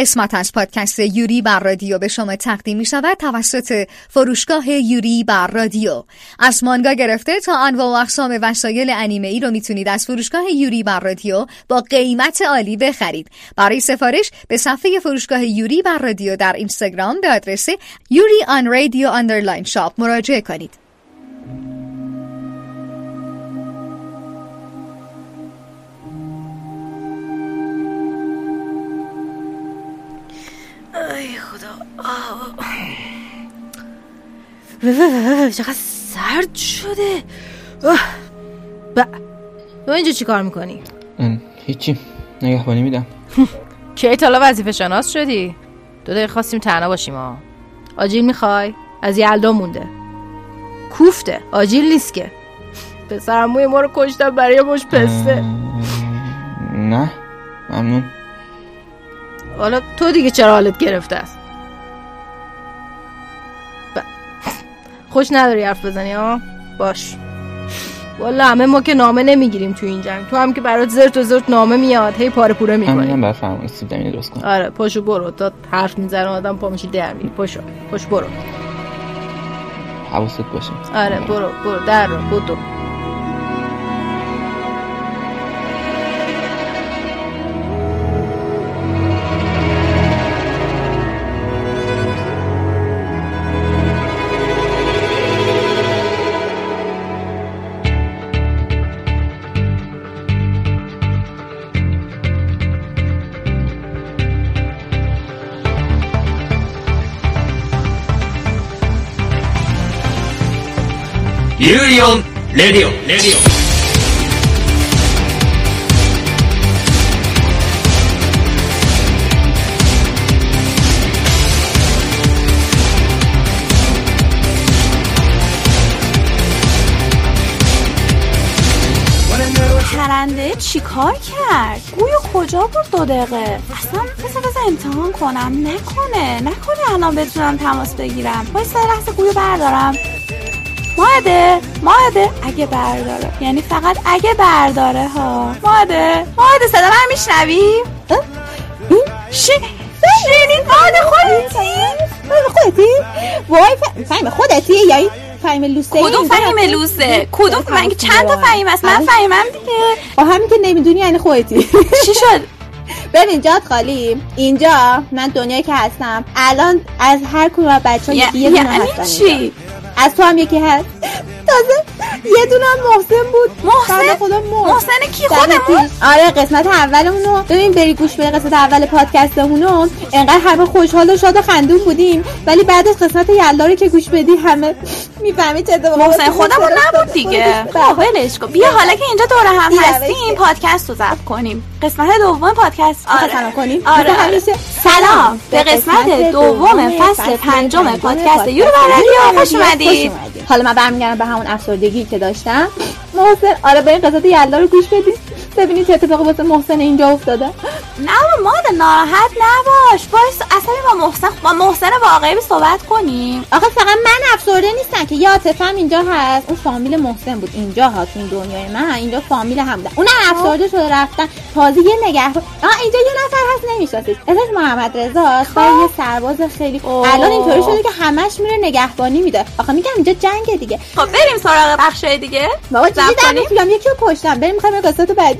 قسمت از پادکست یوری بر رادیو به شما تقدیم می شود توسط فروشگاه یوری بر رادیو. از مانگا گرفته تا انواع و اقسام وسایل انیمه ای رو می‌تونید از فروشگاه یوری بر رادیو با قیمت عالی بخرید. برای سفارش به صفحه فروشگاه یوری بر رادیو در اینستاگرام به آدرس Yuri on Radio underline shop مراجعه کنید. ای خدا. چقدر سرد شده. با تو اینجا چی کار می‌کنی؟ هیچی. نگهبانی میدم. کی تالا وظیفه شناس شدی؟ دو دقیقه خواستیم تنها باشیم ها آجیل می‌خوای؟ از یلدا مونده. کوفته. آجیل نیست که. پسرم موی ما رو کشتم برای مش پسته. نه. ممنون. حالا تو دیگه چرا حالت گرفته است؟ ب... خوش نداری حرف بزنی ها باش. والا همه ما که نامه نمی‌گیریم تو این جنگ. تو هم که برات زرت و زرت نامه میاد هی پاره پوره می‌کنی. من فرمانی سیب زمینی درست کن. آره پاشو برو. تا حرف می‌زنه آدم پا میشی در میری پاشو پاش برو. حواست باشه. آره برو برو. در رو بودو Carrion Radio. Radio. چیکار کرد؟ گویو کجا بود دو دقیقه؟ اصلا بذار بذار امتحان کنم. نکنه. نکنه الان بتونم تماس بگیرم. وایس لحظه گویو بردارم. ماده ماده. اگه برداره. یعنی فقط اگه برداره ها. ماده. ماده صدا من میشنوی؟ شی شیرین ماده خودتی؟ خودتی؟ وای فهم خودتی یعنی فهم لوسه؟ کدوم فهیم لوسه؟ کدوم من چند تا فهیم است من فهمم دیگه. همین که نمی‌دونی یعنی خودتی. چی شد؟ ببین جات خالی. اینجا من دنیایی که هستم. الان از هر کدوم بچه یه هستن چی؟ از تو هم یکی هست. تازه یه دونه محسن بود. محسن؟ خدا محسن. کی خودمون؟ آره قسمت اولمونو. ببین بری گوش بده قسمت اول پادکستمونو. انقدر همه خوشحال و شاد و خندون بودیم. ولی بعد از قسمت یلدا که گوش بدی همه می‌فهمی چه محسن خودمون نبود دیگه. ولش کن. بیا حالا که اینجا دور هم هستیم پادکست رو ضبط کنیم. قسمت دوم پادکست. آره. سلام کنیم. آره. همیشه سلام. به قسمت دوم فصل پنجم پادکست یورو رادیو خوش اومدید حالا من برمیگردم به همون افسردگی که داشتم. محسن آره به این قسمت یلدا رو گوش بدید ببینید چه اتفاقی واسه محسن اینجا افتاده؟ نه ماد ناراحت نباش. باش اصلا با محسن با محسن واقعی صحبت کنیم. آخه فقط من افسرده نیستم که. یه عاطفم اینجا هست. اون فامیل محسن بود. اینجا ها تو این دنیای من. اینجا فامیل هم بودن. اونم افسرده شده رفتن. تازه یه نگهبان آ اینجا یه نفر هست نمی‌شناسید. اسمش محمد رضا خب. یه سرباز خیلی الان اینطوری شده که همش میره نگهبانی میده. آخه میگم اینجا جنگ دیگه. خب بریم سراغ بخشای دیگه. بابا چیزی در یکی رو کشتم. بریم می‌خوایم قصه بعدی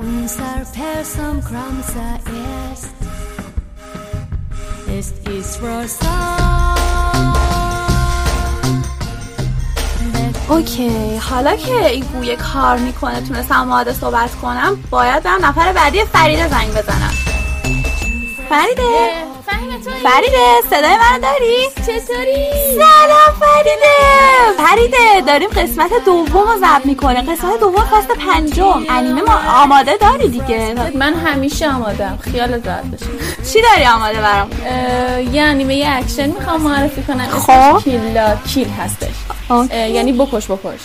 اون سر پرسم کرامسا است ist Israel اوکی حالا که این گوی کار می‌کنه تونستم ماده صحبت کنم باید برم نفر بعدی فریده زنگ بزنم. فریده فریده صدای من داری؟ چطوری؟ سلام فریده! فریده داریم قسمت دوم رو ضبط می‌کنه قسمت دوم فصل پنجم. انیمه ما آماده داری دیگه؟ من همیشه آمادم خیال راحت بشه چی داری آماده برام؟ یه انیمه یه اکشن می‌خوام معرفی کنم. خب. Kill la Kill هستش. یعنی بکش بکش.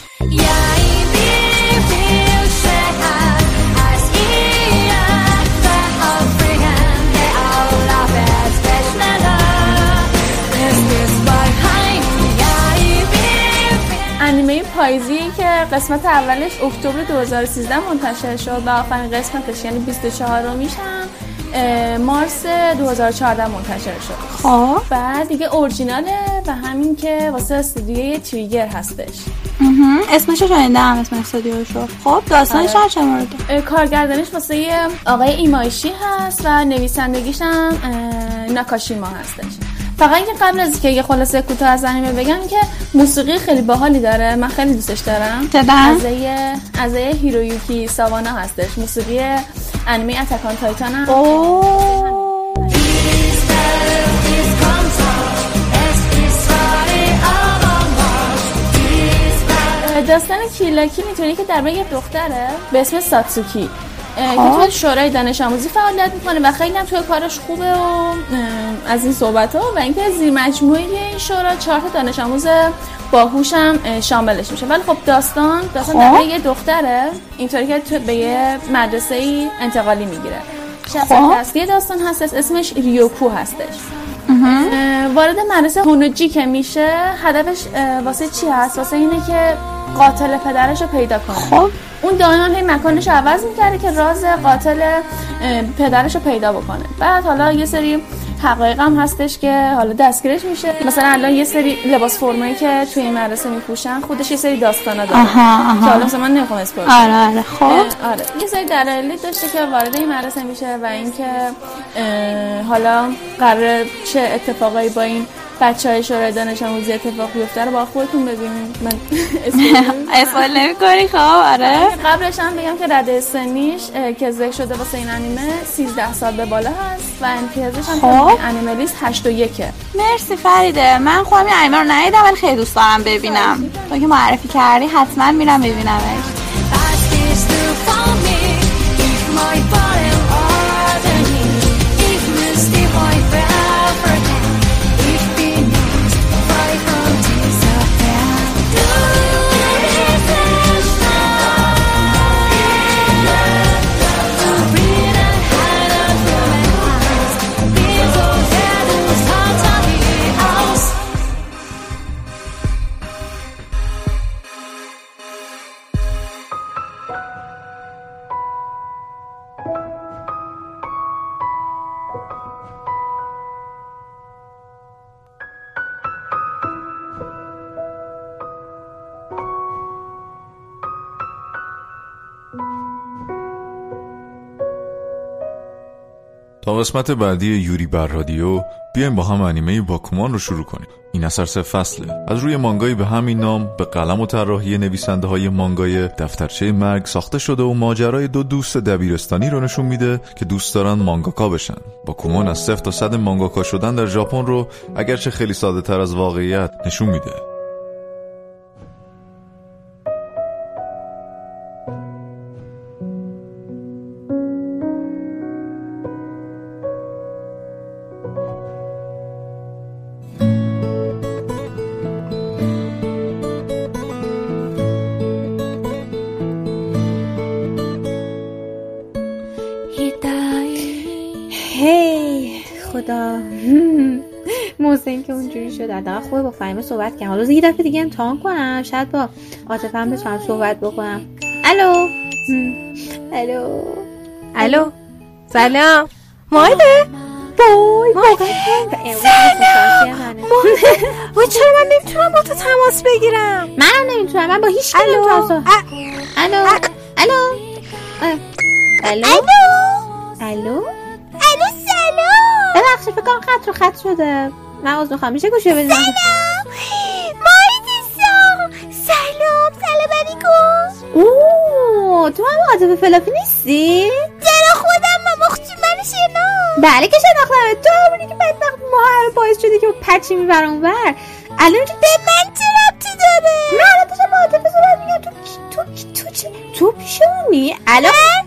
پاییزی که قسمت اولش اکتبر 2013 منتشر شد و آخرین قسمتش یعنی 24 رو میشم مارس 2014 منتشر شد خب بعد دیگه اورجیناله و همین که واسه استودیوی Trigger هستش. اسمش رو شنیدم اسم استودیوشو خب داستانش آره. چه مورده؟ اه، کارگردانش واسه آقای ایمایشی هست و نویسندگیش هم ناکاشیما هستش فقط اینکه قبل از که یه خلاصه کوتاه از انیمه بگم که موسیقی خیلی باحالی داره. من خیلی دوستش دارم؟ از از هیرویوکی ساوانا هستش. موسیقی انیمه اتکان تایتان هم. اوه. داستان کیلاکی می‌تونی که در یه دختره به اسم ساتسوکی. که توی شورای دانش آموزی فعالیت می‌کنه و خیلی هم توی کارش خوبه و از این صحبت ها. و اینکه زیر مجموعه این شورا چهار دانش آموز باهوش هم شاملش میشه. ولی خب داستان داستان خب. در یه دختره. اینطوری که تو به یه مدرسه ای انتقالی می‌گیره. شخصیت خب. اصلی داستان هستش. اسمش ریوکو هستش. وارد مدرسه هونوجی که میشه هدفش واسه چی هست؟ واسه اینه که قاتل پدرش رو پیدا کنه. خب. اون دائما هی مکانش عوض می‌کرده که راز قاتل پدرش رو پیدا بکنه. بعد حالا یه سری حقایق هم هستش که حالا دستگیرش میشه. مثلا الان یه سری لباس فرمایی که توی این مدرسه میپوشن خودش یه سری داستانا داره. آها، آها. که حالا مثلا من نمی‌خوام اسپویل آره آره. خب. آره. یه سری دلایلی داشته که وارد این مدرسه میشه و اینکه حالا قرار چه اتفاقایی با این بچه های شورای دانش آموزی اتفاق بیفته رو با خودتون ببینید من اسپویل اسپویل نمی کنی خب آره. قبلش هم بگم که رده سنیش که ذکر شده واسه این انیمه 13 سال به بالا هست و امتیازش هم خب. که انیمه لیست 8 و 1 مرسی فریده. من خودم این انیمه رو ندیدم ولی خیلی دوست دارم ببینم. تو که معرفی کردی حتما میرم ببینمش. قسمت بعدی یوری بر رادیو بیایم با هم انیمه باکومان رو شروع کنیم. این اثر سه فصله. از روی مانگایی به همین نام به قلم و طراحی نویسنده های مانگای دفترچه مرگ ساخته شده و ماجرای دو دوست دبیرستانی رو نشون میده که دوست دارن مانگاکا بشن. باکومان از صفر تا صد مانگاکا شدن در ژاپن رو اگرچه خیلی ساده تر از واقعیت نشون میده. شد. حداقل خوبه با فهیمه صحبت کنم حالا یه دفعه دیگه امتحان کنم. شاید با عاطفه هم بتونم صحبت بکنم. الو. الو؟ الو؟ سلام. مایده بای سلام. وای چرا من نمی‌تونم با تو تماس بگیرم؟ منم نمی‌تونم. من با هیچ کی الو. الو؟ الو. الو؟ الو؟ الو سلام. ببخشید فکر کنم خط رو خط شده. من از می‌خوام. میشه گوشه بدیم سلام. ماریتیسا سلام. سلام علیکم. اوه تو هم قاطب فلافی نیستی؟ چرا خودم من مختی من شنا. بله که شناختم تو همونی که بدبخت ما باعث شده که پچی می‌برم بر الان که به من چه ربطی داره؟ نه الان داشتم معاطفه صورت میگم تو تو تو چه تو پیشونی؟ الان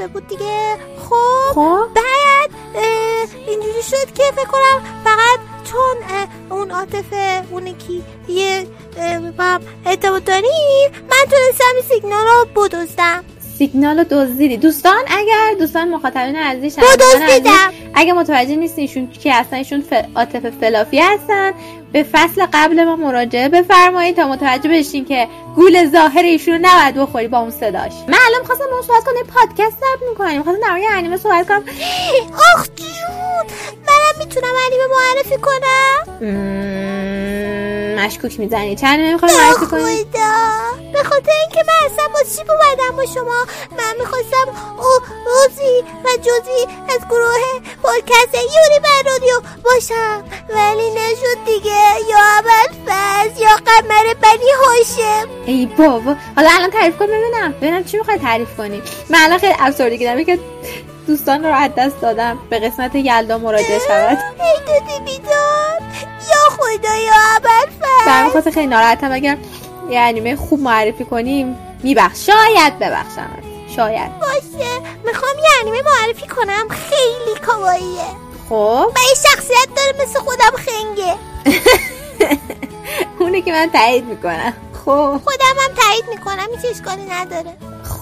شده بود دیگه خب خب؟ بعد اینجوری شد که فکر کنم فقط چون اون عاطفه اون کی یه با ارتباط داریم من تونستم این سیگنال رو بدزدم. سیگنال رو دزدیدی. دوستان اگر دوستان مخاطبین عزیز دزدیدم. اگر متوجه نیستین ایشون کی هستن ایشون ف... عاطفه فلافی هستن. به فصل قبل ما مراجعه بفرمایید تا متوجه بشین که گول ظاهر ایشون رو نباید بخوری با اون صداش. من الان می‌خواستم با اون صحبت کنم پادکست ضبط می‌کنیم می‌خواستم در مورد انیمه صحبت کنم. آخ جون. منم می‌تونم انیمه معرفی کنم؟ مشکوک می‌زنی. چند انیمه می‌خوای به معرفی کنی به خاطر اینکه من اصلا با چیپ اومدم با شما؟ من می‌خواستم او روزی و جزی از گروه پادکست یوری بر رادیو باشم. ولی نشد دیگه. یا اول فرز یا قمر بنی هاشم. ای بابا. حالا الان تعریف کن ببینم. ببینم چی می‌خوای تعریف کنی. من الان خیلی افسردگی دارم. که دوستان رو از دست دادم. به قسمت یلدا مراجعه شود. ای دادی بیدار یا خدا یا اول برمی خاطر خیلی ناراحتم. اگر یه انیمه خوب معرفی کنیم میبخش. شاید ببخشم. شاید. باشه. می‌خوام یه انیمه معرفی کنم. خیلی کاواییه. خب. و یه شخصیت داره مثل خودم خنگه. اونه که من تایید می‌کنم. خب. خودم هم تایید می‌کنم. هیچ اشکالی نداره.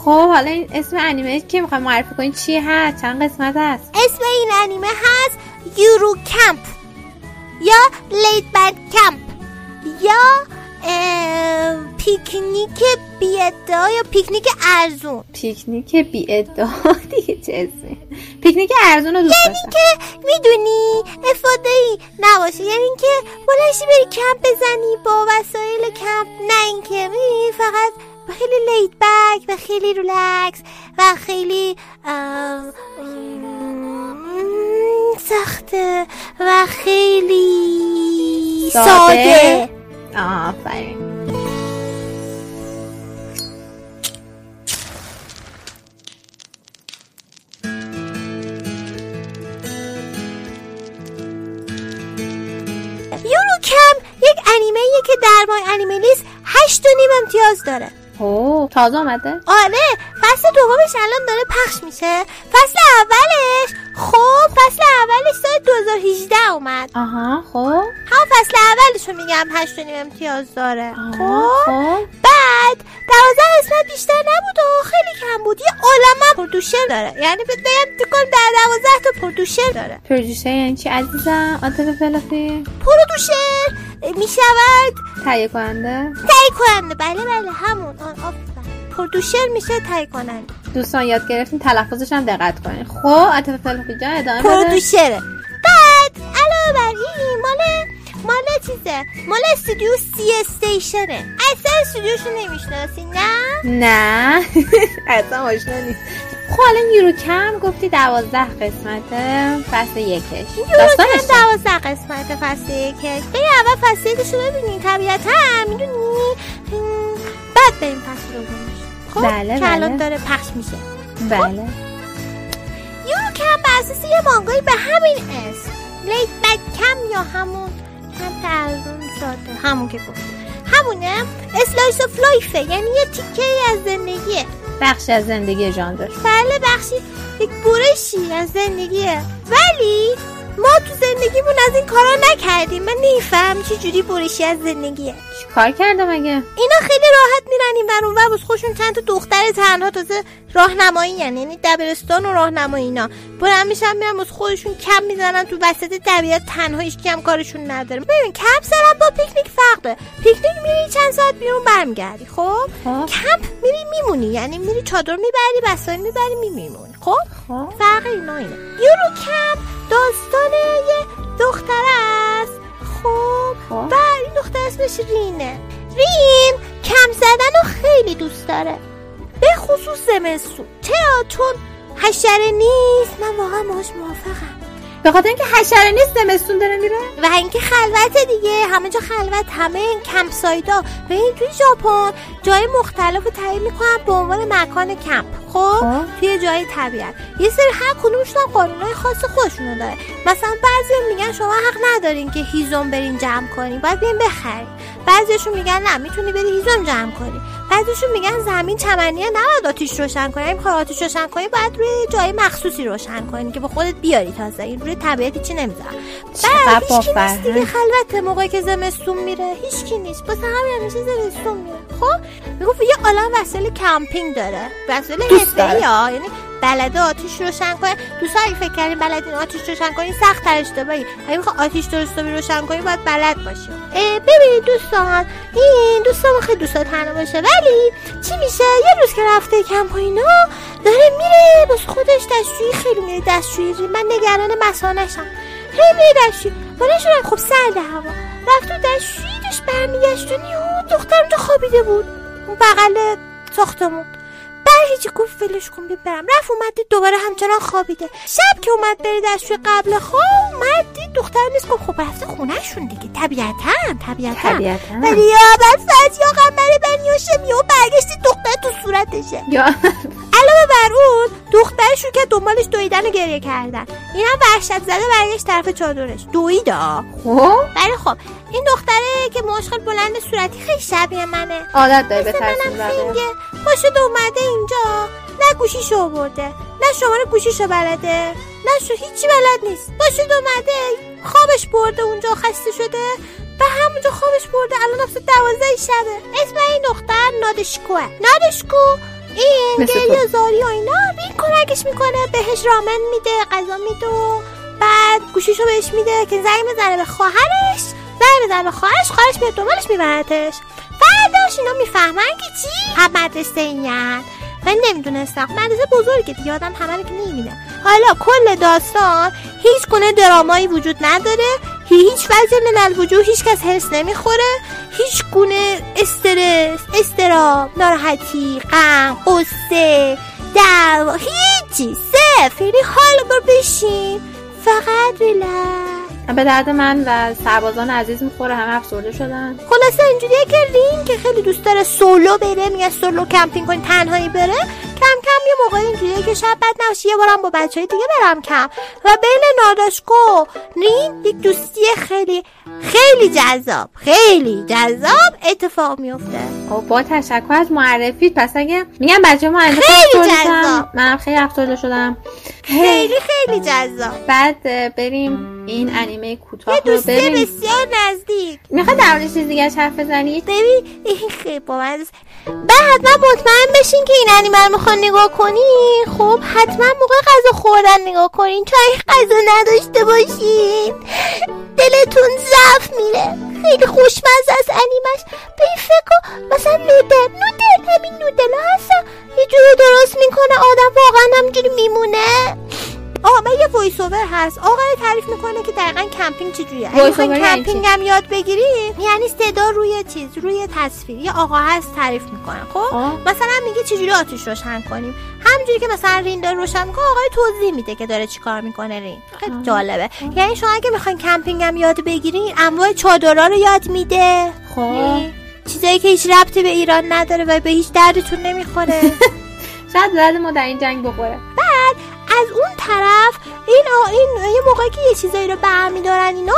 خب حالا این اسم انیمه که می‌خوای معرفی کنی چی هست؟ چند قسمت هست؟ اسم این انیمه هست یورو کمپ. یا لید بد کمپ یا پیکنیک بیادا یا پیکنیک ارزون. پیکنیک بی ادعا دیگه چه پیکنیک ارزون رو دوست داشتم. که می‌دونی افاده ای نباشه. یعنی اینکه بلندشی بری کمپ بزنی با وسایل کمپ. نه اینکه فقط خیلی laid back و خیلی ریلکس و خیلی ام، سخته و خیلی ساده. ساده. آفرین. یورو کم یک انیمه که در مای انیمه لیست هشت و نیم امتیاز داره. اوه تازه آمده آره فصل دومش الان داره پخش میشه. فصل اولش خب فصل اولش سال 2018 اومد. آها خب. هم فصل اولش رو میگم هشت و نیم امتیاز داره. خب؟ خب. بعد دوازده قسمت بیشتر نبود و خیلی کم بود. یه عالم هم پردوشر داره. یعنی بگم کنم در دوازده تا پردوشر داره. پروژیسر یعنی چی؟ عزیزم عاطفه فلافی؟ پرودوشر می‌شود تهیه کننده تهیه کننده بله بله همون آن پردوشر میشه تهیه کننده دوستان یاد گرفتین تلفظش هم دقت کنین خب عاطفه فلافی جان ادامه بده پرودوشره بعد علاوه بر این مال مال چیزه مال استودیو سی استیشنه اصلا استودیوشو نمی‌شناسی نه نه اصلا آشنا نیست خب الان یورو کم گفتی دوازده قسمته فصل یکش. یورو کم؟ دوازده قسمت فصل یکش. بریم اول فصل یکش رو ببینیم طبیعتا می‌دونی؟ بعد بریم فصل دومش. خب بله، که الان بله. داره پخش میشه. بله. یورو کمپ بر اساس یه مانگایی به همین اسم. Laid-Back Camp یا همون کمپ ارزون ساده همون که گفت همونه slice of life ه یعنی یه تیکه از زندگیه. بخشی از زندگی جان داشت. بله بخشی. یک برشی از زندگیه. ولی ما تو زندگیمون از این کارا نکردیم. من نمیفهم چه جوری برشی از زندگیه. چی کار کرده مگه؟ اینا خیلی راحت میرن این ور اونور واسه خودشون چند تا دختر تنها تازه راهنمایی یعنی یعنی دبیرستان و راهنمایی اینا. بلند میشن میرن واسه خودشون کم می‌زنن تو وسط طبیعت تنها هیچ کم کارشون نداره. ببین کمپ زدن با پیکنیک فرق داره پیکنیک میری چند ساعت بیرون برمیگردی خب؟ خب. کمپ میری میمونی. یعنی میری چادر می‌بری وسایل می‌بری میمیمونی خب؟ خب. فرق اینا اینه. یورو کمپ داستان یه دختر است. خب؟ خب. و این دختر اسمش رینه. رین کم زدن رو خیلی دوست داره. به خصوص زمستون. چرا؟ چون حشره نیست. من واقعا باهاش موافقم. به خاطر اینکه حشره نیست زمستون داره میره؟ و اینکه خلوت دیگه. همه جا خلوت همه این کمپ سایدا. به این توی ژاپن جای مختلف رو تعیین می‌کنن به عنوان مکان کمپ. خب؟ توی جای طبیعت. یه سری هر کدومشون قانونای خاص خودشونو داره. مثلا بعضی میگن شما حق ندارین که هیزم برین جمع کنین. باید بیاین بخرین. بعضیشون میگن نه می‌تونی بری هیزم جمع کنی. بعضیشون میگن زمین چمنیه نباید آتیش روشن کنی. اگه آتیش روشن کنی باید روی جای مخصوصی روشن کنی که به خودت بیاری تازه. این روی طبیعت چی نمی‌ذارم بعد هیچ نیست دیگه خلوت موقعی که زمستون میره. هیچ کی نیست. واسه همین همیشه زمستون میره. خب؟ می‌گفت یه عالم وسایل کمپینگ داره. وسایل حرفه‌ای ها. یعنی بلده آتیش روشن کنه دوستان اگه فکر کردین بلدین آتیش روشن کنین سخت تر اشتباهی. اگه می‌خوای آتیش درست روشن کنین باید بلد باشی. ببینید دوستان این دوستان خیلی دوستا تنها باشه. ولی چی میشه؟ یه روز که رفته کمپ اینا داره میره باز خودش دستشویی. خیلی میره دستشویی من نگران مسانشم. هی میره دستشویی. بلند خب سرد هوا. رفت تو دستشویی داشت برمیگشت و دختر اونجا خوابیده بود. اون بغل ساختمون. هیچی گفت ولش کن برم رفت اومد دوباره همچنان خوابیده. شب که اومد بره دستشوی قبل خواب اومد دید دختر نیست. گفت خب رفته خونهشون دیگه. طبیعتا طبیعتا. ولی یا بعد فز یا قمر بنی و شمی و برگشتی دختر تو صورتشه. یا. علاوه بر اون دخترشون که دنبالش دویدن و گریه کردن. اینم وحشت زده برگشت طرف چادرش. دویدا خب؟ ولی خب. این دختره که مشکل بلند صورتی خیلی شبیه منه. عادت داره به پاشد اومده اینجا. نه گوشیشو آورده. نه شماره گوشیشو بلده. نه شو هیچی بلد نیست. پاشد اومده. خوابش برده اونجا خسته شده. به همونجا خوابش برده. الان افسه دوازده شبه. اسم این دختر نادشکوه. نادشکو این گریه زاری و اینا. این کمکش می‌کنه بهش رامن میده غذا میده و بعد گوشیشو بهش میده که زنگ بزنه به خواهرش. زنگ بزنه به خواهرش خواهرش میاد دنبالش میبردش فرداش اینا می‌فهمن که چی؟ هم مدرسه این من نمی‌دونستم. مدرسه بزرگه دیگه آدم همه رو که نمیده حالا کل داستان هیچ گونه درامایی وجود نداره. هیچ وضع من وجود هیچ کس حس نمی‌خوره هیچ گونه استرس اضطراب ناراحتی غم غصه دعوا هیچی صفر. یعنی حال بر بشین. فقط ریلکس به درد من و سربازان عزیز می‌خوره همه افسرده شدن. خلاصه اینجوریه که رین که خیلی دوست داره سولو بره میگه solo camping کنی تنهایی بره. کم کم یه موقع اینجوریه که شب بد نباشه یه بارم با بچه های دیگه برم کمپ. و بین نادشیکو رین یک دوستی خیلی خیلی جذاب خیلی جذاب اتفاق میفته خب با تشکر از معرفی پس اگه میگم بچه ما خیلی جذاب. منم خیلی افسرده شدم. خیلی خیلی جذاب. بعد بریم این انیمه کوتاه رو ببینیم بسیار نزدیک. می‌خواد در چیز دیگه حرف بزنید ببین خیلی با من بعد حتما مطمئن بشین که این انیمه رو می‌خوان نگاه کنی. خب حتما موقع غذا خوردن نگاه کنین. این غذا نداشته باشین دلتون ضعف میره. خیلی خوشمزه از انیمش به این فکر مثلا نودل نودل همین نودل هستن. یه جوری درست می‌کنه آدم واقعا همجوری میمونه. آقا من یه voice over هست. آقای تعریف می‌کنه که دقیقا کمپینگ چجوریه. اگه یعنی کمپینگ هم یاد بگیری یعنی صدا روی چیز روی تصویر. یه آقا هست تعریف می‌کنه. خب؟ مثلا میگه چجوری آتیش روشن کنیم؟ همجوری که مثلا رین داره روشن می‌کنه آقای توضیح میده که داره چیکار می‌کنه رین خیلی جالبه. یعنی شما اگه می‌خواین کمپینگ هم یاد بگیرین انواع چادرها رو یاد میده. خب. یعنی چیزایی که هیچ ربطی به ایران نداره و به هیچ دردتون نمی‌خوره. شاید درد ما در این جنگ بخوره. بعد از اون طرف این این یه موقعی که یه چیزایی رو برمیدارن اینا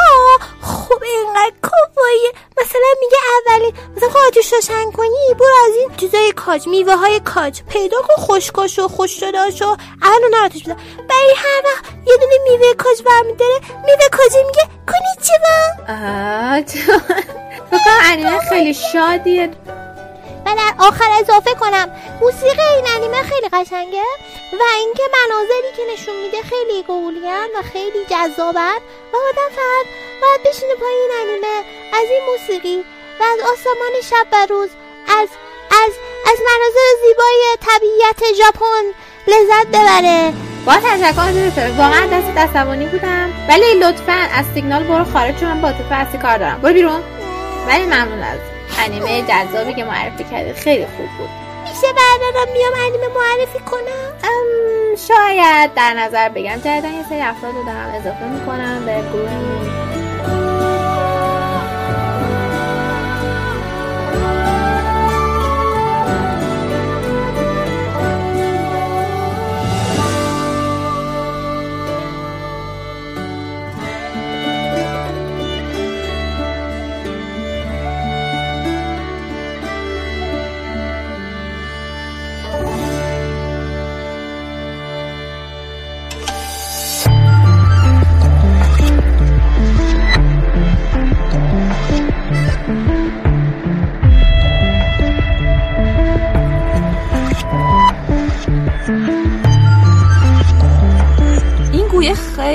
خب اینقدر کافایی مثلا میگه اولی مثلا آتیش روشن کنی برو از این چیزای کاج میوه های کاج پیدا کن خشکاش و خوش شداش و اول اونا بزن برای هر وقت یه دونه میوه کاج برمیداره میوه کاج میگه کنی چی با؟ انیمه خیلی شادیه. و در آخر اضافه کنم. موسیقی این انیمه خیلی قشنگه و اینکه مناظری که نشون میده خیلی گولیان و خیلی جذابن و آدم فقط باید بشینه پای این انیمه از این موسیقی و از آسمان شب و روز از از از مناظر زیبای طبیعت ژاپن لذت ببره. با تشکر واقعا دست دستوانی بودم ولی لطفا از سیگنال برو خارج چون من با تو کار دارم. برو بیرون. ولی ممنون از انیمه جذابی که معرفی کرده خیلی خوب بود. میشه بعدا میام انیمه معرفی کنم؟ شاید در نظر بگم. جدیدا یه سری افراد رو دارم اضافه می‌کنم به گروهمون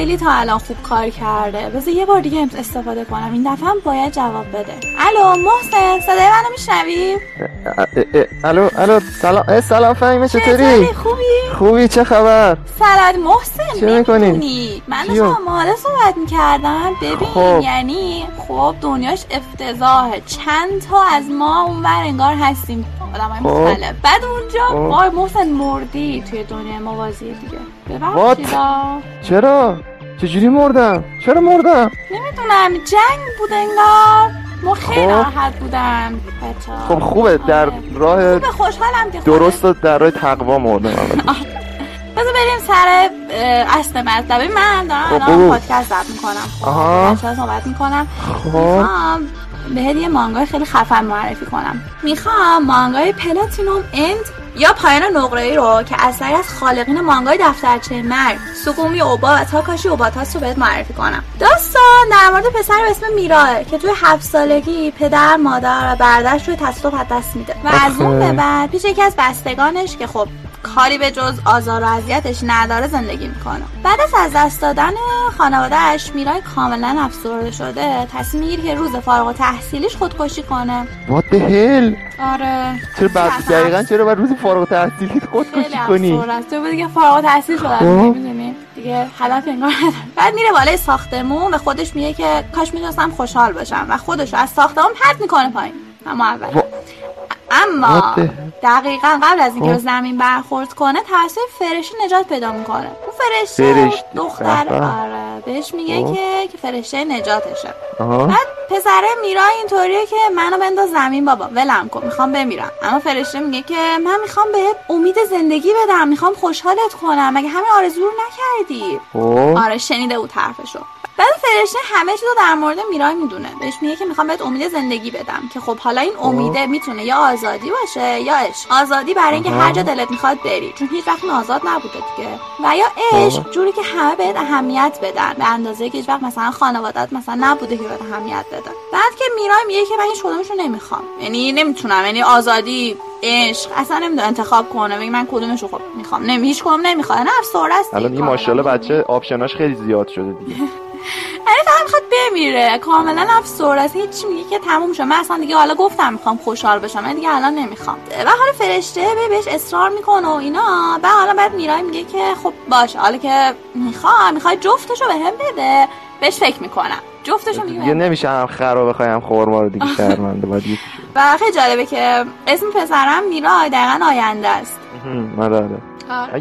خیلی تا الان خوب کار کرده. بذار یه بار دیگه استفاده کنم. این دفعه هم باید جواب بده. الو محسن صدای منو میشنوی؟ الو الو سلام سلام فهیمه چطوری؟ خوبی؟ خوبی چه خبر؟ سلام محسن چه می‌کنی؟ من؟ داشتم ماله صحبت می‌کردم. ببین خب. یعنی خب دنیاش افتضاحه. چند تا از ما اونور انگار هستیم آدم های خب. مختلف. بعد اونجا خب. وای محسن مردی توی دنیای موازی دیگه. What؟ ببخشیدا چرا؟ چجوری مردم؟ چرا مردم؟ نمی‌دونم جنگ بود انگار. ما خیلی خب. راحت بودم بچه خب خوبه در راه خوبه خوشحالم که درست در راه تقوا مردم. بذار بریم سر اصل مطلب من دارم خب، الان. پادکست ضبط می‌کنم. آها. بچه ها صحبت می‌کنم. خب. بهت یه مانگای خیلی خفن معرفی کنم. می‌خوام مانگای پلاتینوم اند یا پایان نقره ای رو که اثری از خالقین مانگای دفترچه مرگ سوگومی اوبا و تاکاشی اوباتاس رو بهت معرفی کنم. داستان در مورد پسر به اسم میراه که توی هفت سالگی پدر مادر و برادرش روی تصادف از دست میده. و از اون. به بعد پیش یکی از بستگانش که خب کاری به جز آزار و اذیتش نداره زندگی می‌کنه. بعد از از دست دادن خانوادهش میرای کاملا افسرده شده. تصمیم می‌گیره که روز فارغ التحصیلیش خودکشی کنه. What the hell? آره. چرا بعد. دقیقا چرا باید روز فارغ التحصیلی خودکشی کنی. تو دیگه فارغ التحصیل شدم. خب. می‌دونی. دیگه هدف انگار بعد میره بالای ساختمون به خودش میگه که کاش می‌تونستم خوشحال باشم و خودش از ساختمون پرت می‌کنه پایین. اما اول. اما دقیقا قبل از اینکه خب. به زمین برخورد کنه توسط فرشته نجات پیدا می‌کنه. اون فرشته فرشته. دختر به به. آره بهش میگه خب. که که فرشته نجاتشه. بعد پسره میرا اینطوریه که منو بنداز زمین بابا ولم کن می‌خوام بمیرم. اما فرشته میگه که من می‌خوام بهت امید زندگی بدم می‌خوام خوشحالت کنم. مگه همین آرزو رو نکردی؟ خب. آره شنیده بود حرفشو. بعد فرشته همه چیزو در مورد میرای می‌دونه. بهش میگه که می‌خوام بهت امید زندگی بدم. که خب حالا این امیده می‌تونه یا آزادی باشه یا عشق. آزادی برای اینکه. هر جا دلت می‌خواد بری. چون هیچ وقت آزاد نبوده دیگه. و یا عشق. جوری که همه بهت اهمیت بدن. به اندازه که هیچ وقت مثلا خانوادت مثلا نبوده که بهت اهمیت بدن بعد که میرای میگه که من هیچ کدومش رو نمی‌خوام. یعنی نمی‌تونم. یعنی آزادی عشق اصلا نمی‌دونه انتخاب کنه بگه من کدومش رو خب می‌خوام. نمی هیچ کدوم نمی‌خواد. نه افسرده است الان این ماشاءالله. بچه آپشناش خیلی زیاد شده دیگه. یعنی فقط می‌خواد بمیره. کاملا افسرده است. هیچ میگه که تموم شد. من اصلا دیگه حالا گفتم می‌خوام خوشحال بشم. من دیگه الان نمی‌خوام. و حالا فرشته به بهش اصرار می‌کنه و اینا. و حالا بعد میرای میگه که خب باشه. حالا که می‌خوام می‌خواد جفتشو به هم بده. بهش فکر می‌کنم. جفتشو میگه دیگه بهم. نمیشه هم خرا بخوای هم خورما رو دیگه شرمنده باید. و خیلی جالبه که اسم پسرم میرای دقیقا آینده است. هم، آره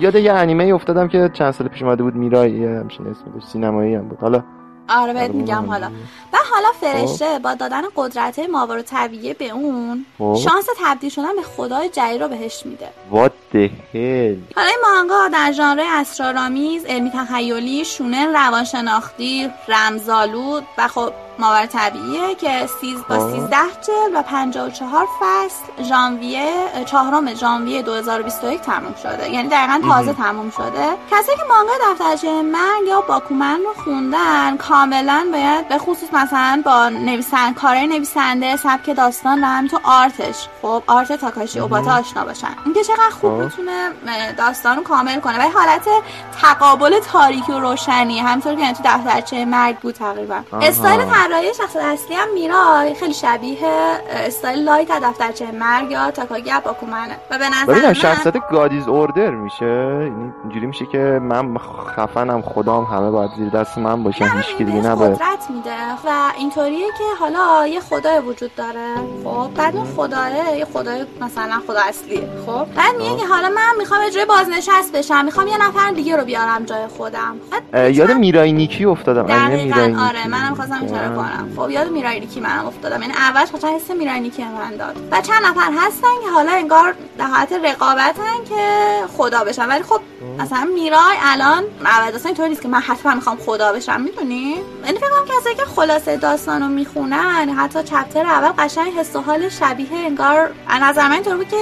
یاد یه انیمه افتادم که چند سال پیش اومده بود. میرای همچین اسمی داشت. سینمایی هم بود. حالا آره بهت میگم حالا. و حالا فرشته با دادن قدرت ماورا طبیعیه به اون خب. شانس تبدیل شدن به خدای جدید رو بهش میده. What the hell? حالا این مانگا در ژانر اسرارآمیز علمی تخیلی شونن روانشناختی رمزآلود و خب ماور طبیعیه که سیز با آه. 13 جلد و 54 فصل ژانویه چهارم ژانویه 2021 تموم شده. یعنی دقیقا تازه تموم شده. کسایی که مانگا دفترچه مرگ یا باکومن رو خوندن کاملا باید به خصوص مثلا با نویسند کارهای نویسنده سبک داستان و همینطور آرتش. خب آرت تاکاشی اوباتا آشنا باشن. اینکه چقدر خوب آه. می‌تونه داستان رو کامل کنه. ولی حالت تقابل تاریکی و روشنی همطور که تو دفترچه مرگ بود تقریبا. استایل طراحی شخص اصلی هم میرای خیلی شبیه استایل لایت دفترچه مرگ یا تاکاگی باکومنه. و به نظر ببینم من شخصیت God's order میشه. یعنی اینجوری میشه که من خفنم خدام همه باید زیر دست من باشن نه، هیچ کی دیگه نباید. قدرت میده. و اینطوریه که حالا یه خدای وجود داره. خب بعد اون خداه یه خدای مثلا خدا اصلیه. خب بعد میگه که حالا من می‌خوام اجرای بازنشست بشم. می‌خوام یه نفر دیگه رو بیارم جای خودم. یاد میرای نیکی افتادم. دقیقا آره منم خواستم این کنم خب یاد میرای نیکی منم افتادم. یعنی اولش خواستم حس میرای نیکی من داد؟ و چند نفر هستن که حالا انگار در حالت رقابتن که خدا بشن. ولی خب مثلا میرای الان معبد اینطوری نیست که من حتما می‌خوام خدا بشم. می‌دونی؟ یعنی فکر کنم کسایی که خلاصه داستانو می‌خونن حتی چپتر اول قشنگ حس و حال شبیه انگار از نظر من اینطور بود که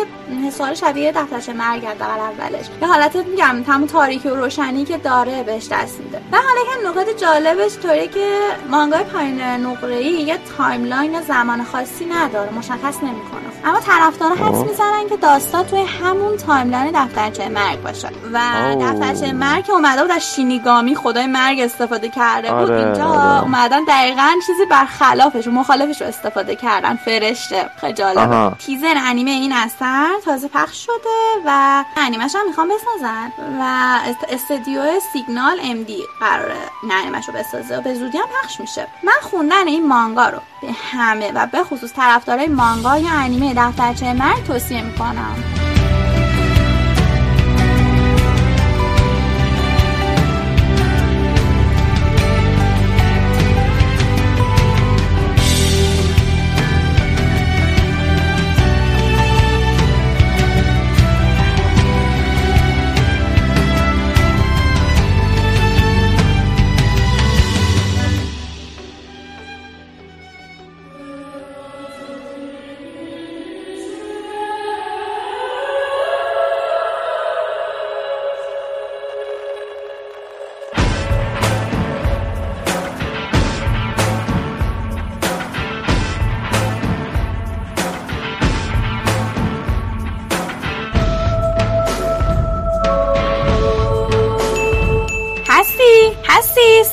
حس و حال شبیه دفترچه مرگ در اولش. یه حالت میگم همون تاریکی و روشنی که داره بهش دست میده. و حالا که نکات جالبش طوری که مانگای پایان نقره ای یه timeline زمان خاصی نداره مشخص نمی‌کنه. اما طرفدارا حدس می‌زنن که داستان توی همون timeline دفترچه مرگ باشه. و دفترچه مرگ که اومده بود از شینیگامی خدای مرگ استفاده کرده بود. آره، اینجا آره. اومدن دقیقا چیزی برخلافش و مخالفش رو استفاده کردن فرشته. خیلی جالبه. تیزر انیمه این اثر تازه پخش شده و انیمش هم می‌خوام بسازن و استدیو سیگنال ام دی قراره انیمش رو بسازه و به زودی هم پخش میشه. من خوندن این مانگا رو. به همه و به خصوص طرفدارای مانگا یا انیمه دفترچه مرگ توصیه می‌کنم.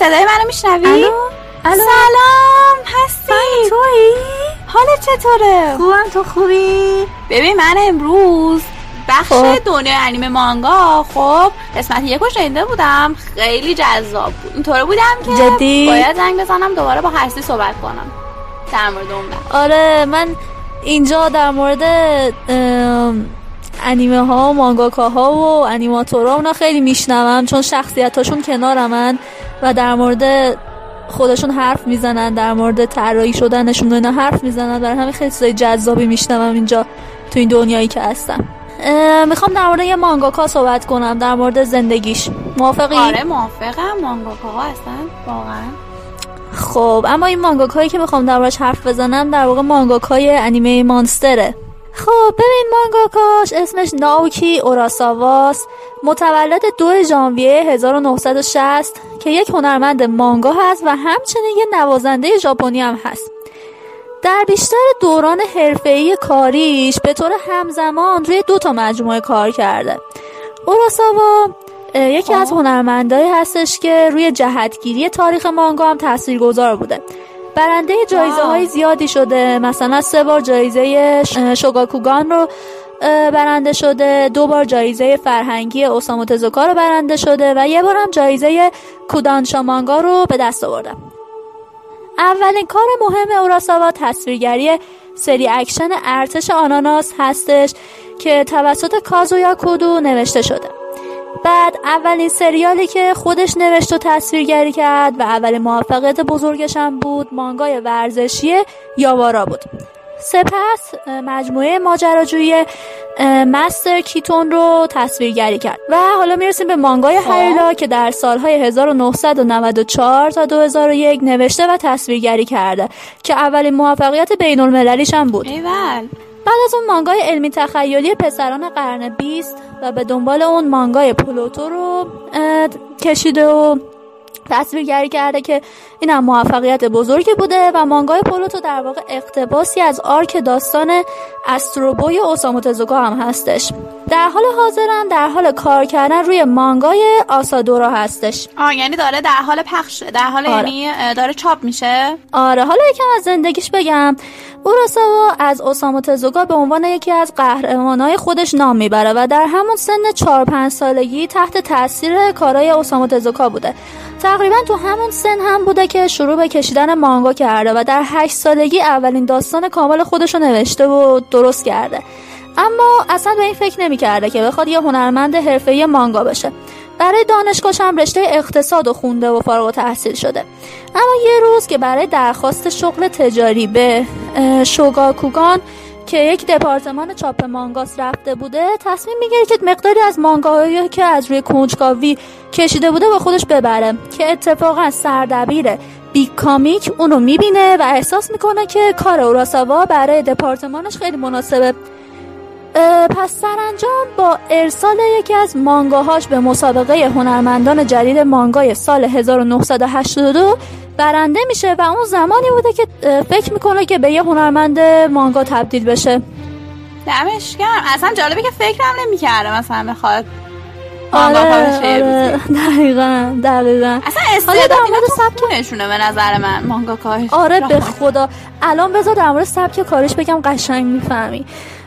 صدای منو میشنوی؟ الو؟ الو؟ سلام هستی توی؟ حالت چطوره؟ خوبم تو خوبی؟ ببین من امروز بخش خب. دنیای انیمه مانگا خب قسمت یکو شنیده بودم خیلی جذاب بود اینطوره بودم که جدی؟ باید زنگ بزنم دوباره با هستی صحبت کنم در مورد اون آره من اینجا در مورد انیمه ها و مانگاکا ها و انیماتورا اونا خیلی میشنوم چون شخصیت هاشون کنارمن و در مورد خودشون حرف می‌زنن در مورد طراحی شدنشون اینا حرف می‌زنن. برای همین خیلی چیزای جذابی میشنوم اینجا تو این دنیایی که هستم. می‌خوام در مورد یه مانگاکا صحبت کنم در مورد زندگیش. موافقی؟ آره موافقم. مانگاکا هستن واقعا. خب اما این مانگاکایی که می‌خوام در حرف بزنم در واقع مانگاکای انیمه مانستره. خب ببین مانگاکاش اسمش ناوکی اوراساواس. متولد دو ژانویه 1960 که یک هنرمند مانگا هست و همچنین یه نوازنده ژاپنی هم هست. در بیشتر دوران حرفه‌ای کاریش به طور همزمان روی دو تا مجموعه کار کرده. اوراساوا یکی از هنرمندایی هستش که روی جهتگیری تاریخ مانگا هم تاثیرگذار بوده. برنده جایزه های زیادی شده. مثلا سه بار جایزه شوگاکوگان رو برنده شده. دو بار جایزه فرهنگی اوسامو تزوکا رو برنده شده و یه بار هم جایزه کودانشا مانگا رو به دست آورده اولین کار مهم اوراساوا تصویرگری سری اکشن ارتش آناناس هستش که توسط کازویا کودو نوشته شده. بعد اولین سریالی که خودش نوشت و تصویرگری کرد و اولین موفقیت بزرگش هم بود مانگای ورزشی یاوارا بود. سپس مجموعه ماجراجویی مستر کیتون رو تصویرگری کرد. و حالا می‌رسیم به مانگای خب. هریلا که در سالهای 1994 تا 2001 نوشته و تصویرگری کرده که اولین موفقیت بین المللیش هم بود. ایول. بعد از اون مانگای علمی تخیلی پسران قرن 20 و به دنبال اون مانگای پلوتو رو کشیده و تصویرگری کرده که این هم موفقیت بزرگی بوده و مانگای پلوتو در واقع اقتباسی از آرک داستان استروبوی اوسامو تزوکا هم هستش. در حال حاضرم در حال کار کردن روی مانگای آسادورا هستش. آه یعنی داره در حال پخش در حال آره. یعنی داره چاپ میشه؟ آره حالا یکم از زندگیش بگم. اوراساوا از اوسامو تزوکا به عنوان یکی از قهرمانای خودش نام می‌بره و در همون سن 4 5 سالگی تحت تاثیر کارهای اوسامو تزوکا بوده. تقریبا تو همون سن هم بوده که شروع به کشیدن مانگا کرده و در هشت سالگی اولین داستان کامل خودش رو نوشته و درست کرده. اما اصلا به این فکر نمی‌کرده که بخواد یه هنرمند حرفه‌ای مانگا بشه. برای دانشگاهش هم رشته اقتصاد و خونده و فارغ تحصیل شده. اما یه روز که برای درخواست شغل تجاری به شوگاکوگان که یک دپارتمان چاپ مانگاس رفته بوده تصمیم می‌گیره که مقداری از مانگاهایی که از روی کنجکاوی کشیده بوده با خودش ببره که اتفاقا سردبیر Big Comic اونو می‌بینه و احساس می‌کنه که کار اوراساوا برای دپارتمانش خیلی مناسبه. پس سرانجام با ارسال یکی از مانگاهاش به مسابقه هنرمندان جدید مانگای سال 1982 برنده میشه و اون زمانی بوده که فکر می‌کنه که به یه هنرمند مانگا تبدیل بشه. دمش گرم. اصلا جالبه که فکرم نمی‌کرده مثلا بخواد آره, آره. دقیقا دقیقا. اصلا استعداد اینا تو سبکونشونه به نظر من مانگا کارش آره به خدا. الان بذار در مورد سبک کارش بگم قشنگ می‌فهمی.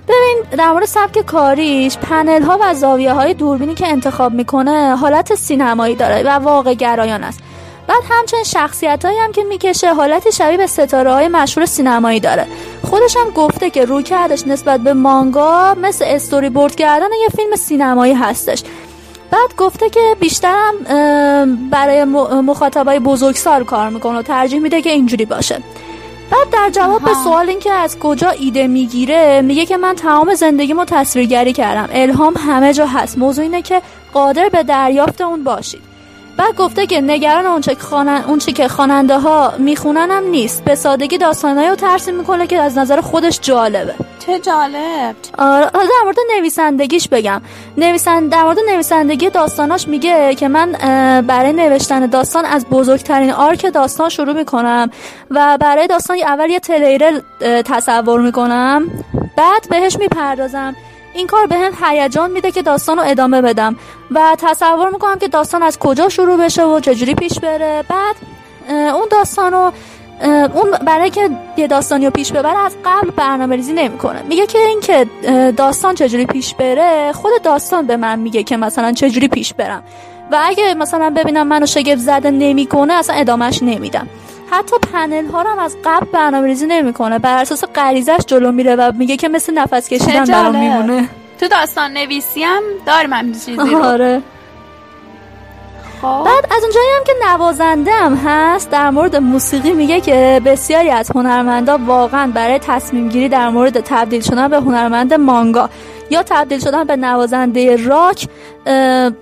ببین در مورد سبک کاریش پنل ها و زاویه های دوربینی که انتخاب می‌کنه حالت سینمایی داره و واقع گرایان است. بعد همچنین شخصیت هایی هم که می‌کشه حالتی شبیه به ستاره های مشهور سینمایی داره. خودش هم گفته که روی کردش نسبت به مانگا مثل استوری بورد کردن یه فیلم سینمایی هستش. بعد گفته که بیشترم برای مخاطبای بزرگسال کار می‌کنه و ترجیح میده که اینجوری باشه. بعد در جواب به سوال اینکه از کجا ایده می‌گیره میگه که من تمام زندگیمو تصویرگری کردم. الهام همه جا هست. موضوع اینه که قادر به دریافت اون باشید. بعد گفته که نگران اون چه خانن... اون که خواننده ها می‌خونن هم نیست. به سادگی داستانایی رو ترسیم می‌کنه که از نظر خودش جالبه. چه جالب. آره در مورد نویسندگیش بگم. نویسند در مورد نویسندگی داستاناش میگه که من برای نوشتن داستان از بزرگترین آرک داستان شروع می‌کنم و برای داستان اول یه تلیرل تصور می‌کنم. بعد بهش می‌پردازم. این کار به هم هیجان میده که داستان رو ادامه بدم و تصور می‌کنم که داستان از کجا شروع بشه و چجوری پیش بره. بعد اون داستان رو اون برای که یه داستانی رو پیش ببره از قبل برنامه ریزی نمی‌کنه. میگه که این که داستان چجوری پیش بره خود داستان به من میگه که مثلا چجوری پیش برم. و اگه مثلا ببینم منو شگفت زده نمی‌کنه اصلا ادامهش نمیدم. حتی پنل ها هم از قبل برنامه ریزی نمی‌کنه. بر اساس غریزش جلو میره و میگه که مثل نفس کشیدن برام میمونه. تو داستان نویسی هم داریم همین چیزی رو. آره. خب. بعد از اونجایی هم که نوازنده هم هست در مورد موسیقی میگه که بسیاری از هنرمندا واقعا برای تصمیم گیری در مورد تبدیل شدن به هنرمند مانگا یا تبدیل شدن به نوازنده راک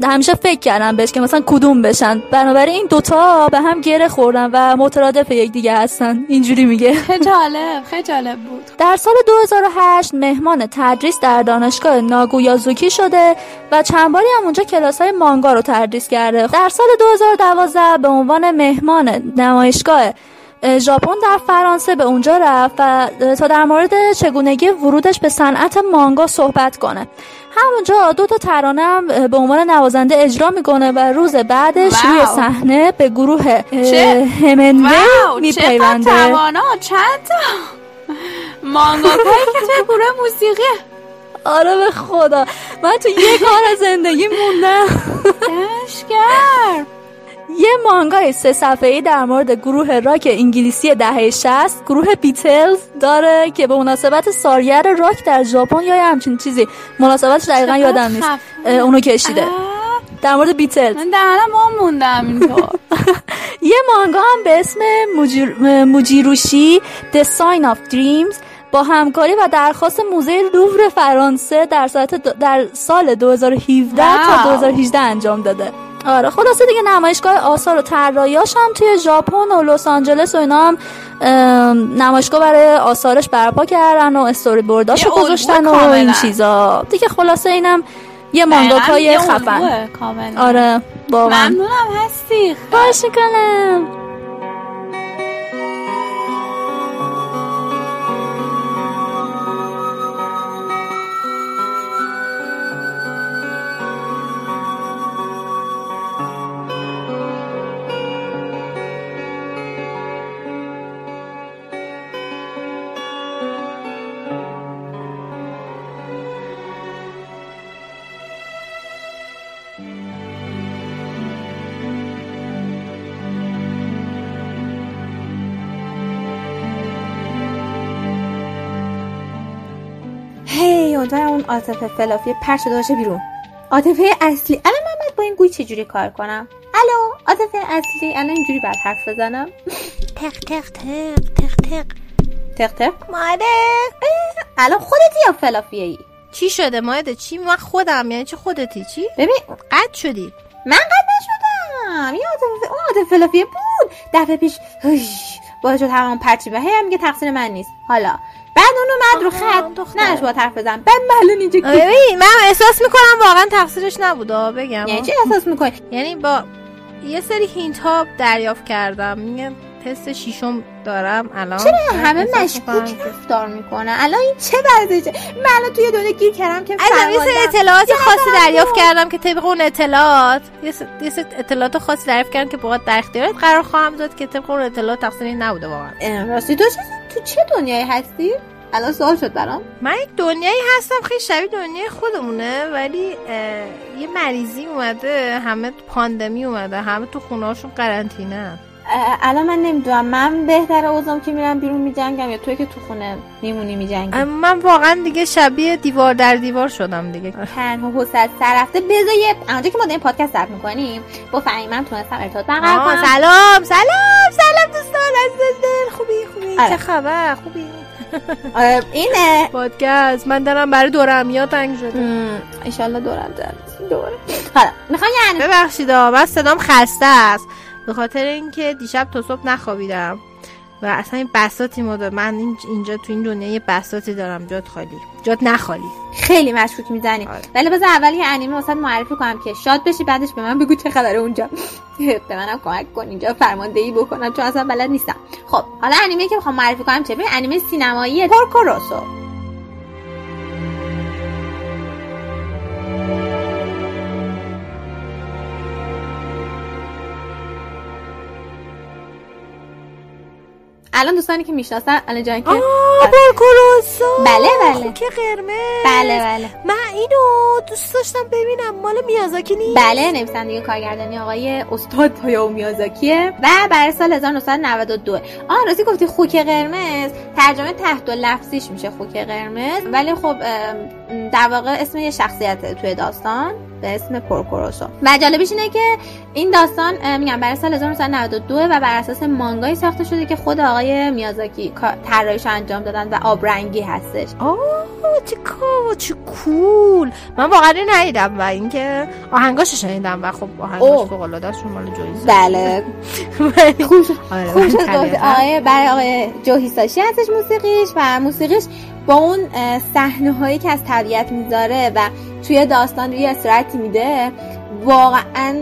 همیشه فکر کردم بهش که مثلا کدوم بشن. بنابراین این دوتا به هم گره خوردن و مترادف دیگه هستن. اینجوری میگه. خیلی جالب خیلی جالب بود. در سال 2008 مهمان تدریس در دانشگاه ناگویازوکی شده و چند باری هم اونجا کلاس های مانگا رو تدریس کرده. در سال 2012 به عنوان مهمان نمایشگاه ژاپن در فرانسه به اونجا رفت و تا در مورد چگونگی ورودش به صنعت مانگا صحبت کنه. همونجا دو تا ترانه هم به عنوان نوازنده اجرا می‌کنه و روز بعدش روی صحنه به گروه همنده میپیونده. چند تا؟ مانگا که چه گروه موسیقی. آره به خدا. من تو یه کار زندگی موندم. دشگر یه مانگای سه صفحه‌ای در مورد گروه راک انگلیسی دهه 60 گروه بیتلز داره که به مناسبت سالگرد راک در ژاپن یا همچین چیزی. مناسبتش دقیقا یادم نیست. اونو کشیده. در مورد بیتلز. من دهنم ما موندم اینطور یه مانگا هم به اسم موجیروشی The Sign of Dreams با همکاری و درخواست موزه لوور فرانسه در در سال 2017 تا 2018 انجام داده. آره خلاصه دیگه نمایشگاه آثار و طراحیاش هم توی ژاپن و لس آنجلس و اینا هم نمایشگاه برای آثارش برپا کردن و استوری بورداشو گذاشتن و این چیزا. دیگه خلاصه اینم یه مانگاکای خفن. آره واقعا. ممنونم هستی. باشه کنم عاطفه فلافی پر شده باشه بیرون. عاطفه اصلی الان من باید با این گوی چجوری کار کنم؟ الو عاطفه اصلی الان اینجوری بعد حرف بزنم؟ تق تق تق تق تق. تق تق. ماده. الان خودتی یا فلافیه ای چی شده مایده چی؟ من خودم یعنی چه خودتی؟ چی؟ ببین قد شدی. من قد نشدم. یه عاطفه اون عاطفه فلافیه بود. دفعه پیش هش، با شد همون پرچی به هم میگه تقصیر من نیست. حالا بعد اون اومد رو خط. نش با حرف بزن. بعد معلوم اینجا من احساس می‌کنم واقعا تقصیرش نبوده بگم. یعنی چی احساس می‌کنی؟ یعنی با یه سری هینت ها دریافت کردم. میگه تست شیشم دارم الان. چرا همه مشکوک رفتار می‌کنه؟ الان این چه وضعشه من الان توی دنیا گیر کردم که از یه سری. اطلاعات خاصی دریافت کردم که طبق اون اطلاعات یه سری اطلاعات خاصی دریافت کردم که باید در اختیارت قرار خواهم داد که طبق اون اطلاعات تقصیری نبوده واقعا. راستی تو چه تو چه دنیایی هستی؟ الان سوال شد برام. من یک دنیایی هستم خیلی شبیه دنیای خودمونه ولی یه مریضی اومده همه پاندمی اومده همه تو خونهاشون قرنطینه. الان من نمی‌دونم. من بهتره اوزم که میرم بیرون میجنگم یا توی که تو خونه میمونی میجنگی؟ من واقعا دیگه شبیه دیوار در دیوار شدم دیگه. تنها حسد سر رفته. بذار یه اونجا که ما داریم پادکست ضبط می‌کنیم با فهیمم تونستم ارتباط برقرار کنم. سلام سلام سلام دوستان عزیز دل. خوبی خوبی؟ آره. چه خبر؟ خوبی؟ آره، اینه. پادکست. من دارم برای دورم تنگ شده. ایشالله دورم در دوره حالا می‌خوام یعنی؟ ببخشید من صدام خسته است. به خاطر اینکه دیشب تا صبح نخوابیدم و اصلا این بساتی ماده من این- اینجا تو این دنیا یه بساتی دارم. جات خالی. جات نخالی. خیلی مشکوک می‌زنی. آره. ولی بذار اول یه انیمه واسه معرفی کنم که شاد بشی بعدش به من بگو چه خبره اونجا. به منم کمک کن اینجا فرماندهی بکنم چون اصلا بلد نیستم. خب حالا انیمه که می‌خوام معرفی کنم چه؟ ببین انیمه سینمایی پورکوروسو الان دوستانی که می‌شناسن الان جایی که بله بله. که قرمز. بله بله. من اینو دوست داشتم ببینم. مال میازاکی نیست؟ بله نویسنده کارگردانی آقای استاد هایاو میازاکیه. و برای سال 1992 آن راستی گفتی خوک قرمز. ترجمه تحت و لفظیش میشه خوک قرمز. ولی خب در واقع اسم یه شخصیت توی داستان. به اسم پورکوروسو و جالبیش اینه که این داستان میگم برای سال 1992 و بر اساس مانگایی ساخته شده که خود آقای میازاکی طراحیش انجام دادن و آبرنگی هستش. آه چه کو چه کول. من واقعا ندیدم و اینکه آهنگاشو شنیدم و خب آهنگاش. فوق العاده است مال جویز بله. خوب شد آره،. آقای برای آقای جو هیساشی هستش موسیقیش و موسیقیش با اون صحنه هایی که از طبیعت می‌ذاره و توی داستان روی استراحتی میده. واقعا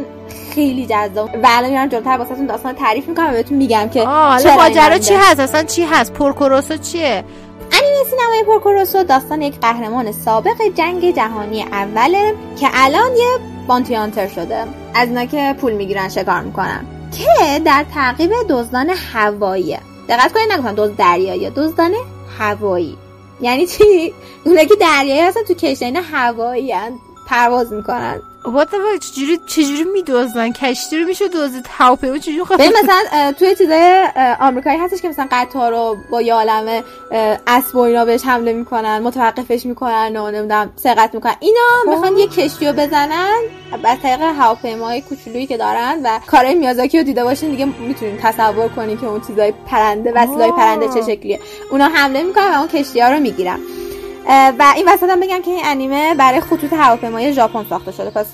خیلی جذاب. و الان میرم جلوتر واسهتون داستان تعریف می‌کنم و بهتون میگم که حالا چرا ماجرا چی. هست؟ اصلا چی هست؟ پورکوروسو چیه؟ انیمه سینمای پورکوروسو داستان یک قهرمان سابق جنگ جهانی اوله که الان یه بانتی هانتر شده. از اینا که پول می‌گیرن شکار می‌کنن. که در تعقیب دزدان هواییه دقت کنید نگفتم دزد دریایی دزدان هوایی. یعنی چی؟ اونا که دریایی هستن تو کشتین هوایی پرواز می‌کنن. وات چجوری چجوری میدوزن کشتی رو میشه دوزید هواپیما چجوری ببین مثلا توی چیزای آمریکایی هستش که مثلا قطار رو با یه عالمه اسب و اینا بهش حمله می‌کنن متوقفش می‌کنن و نمی‌دونم سرقت می‌کنن. اینا می‌خوان یه کشتی رو بزنن از طریق هواپیمای کوچولویی که دارن و کارهای میازاکی رو دیده باشین دیگه می‌تونین تصور کنین که اون چیزای پرنده وسیلای. پرنده چه شکلیه. اونا حمله می‌کنن و اون کشتی ها رو می‌گیرن. و این وسط هم بگم که این انیمه برای خطوط هواپیمای ژاپن ساخته شده. پس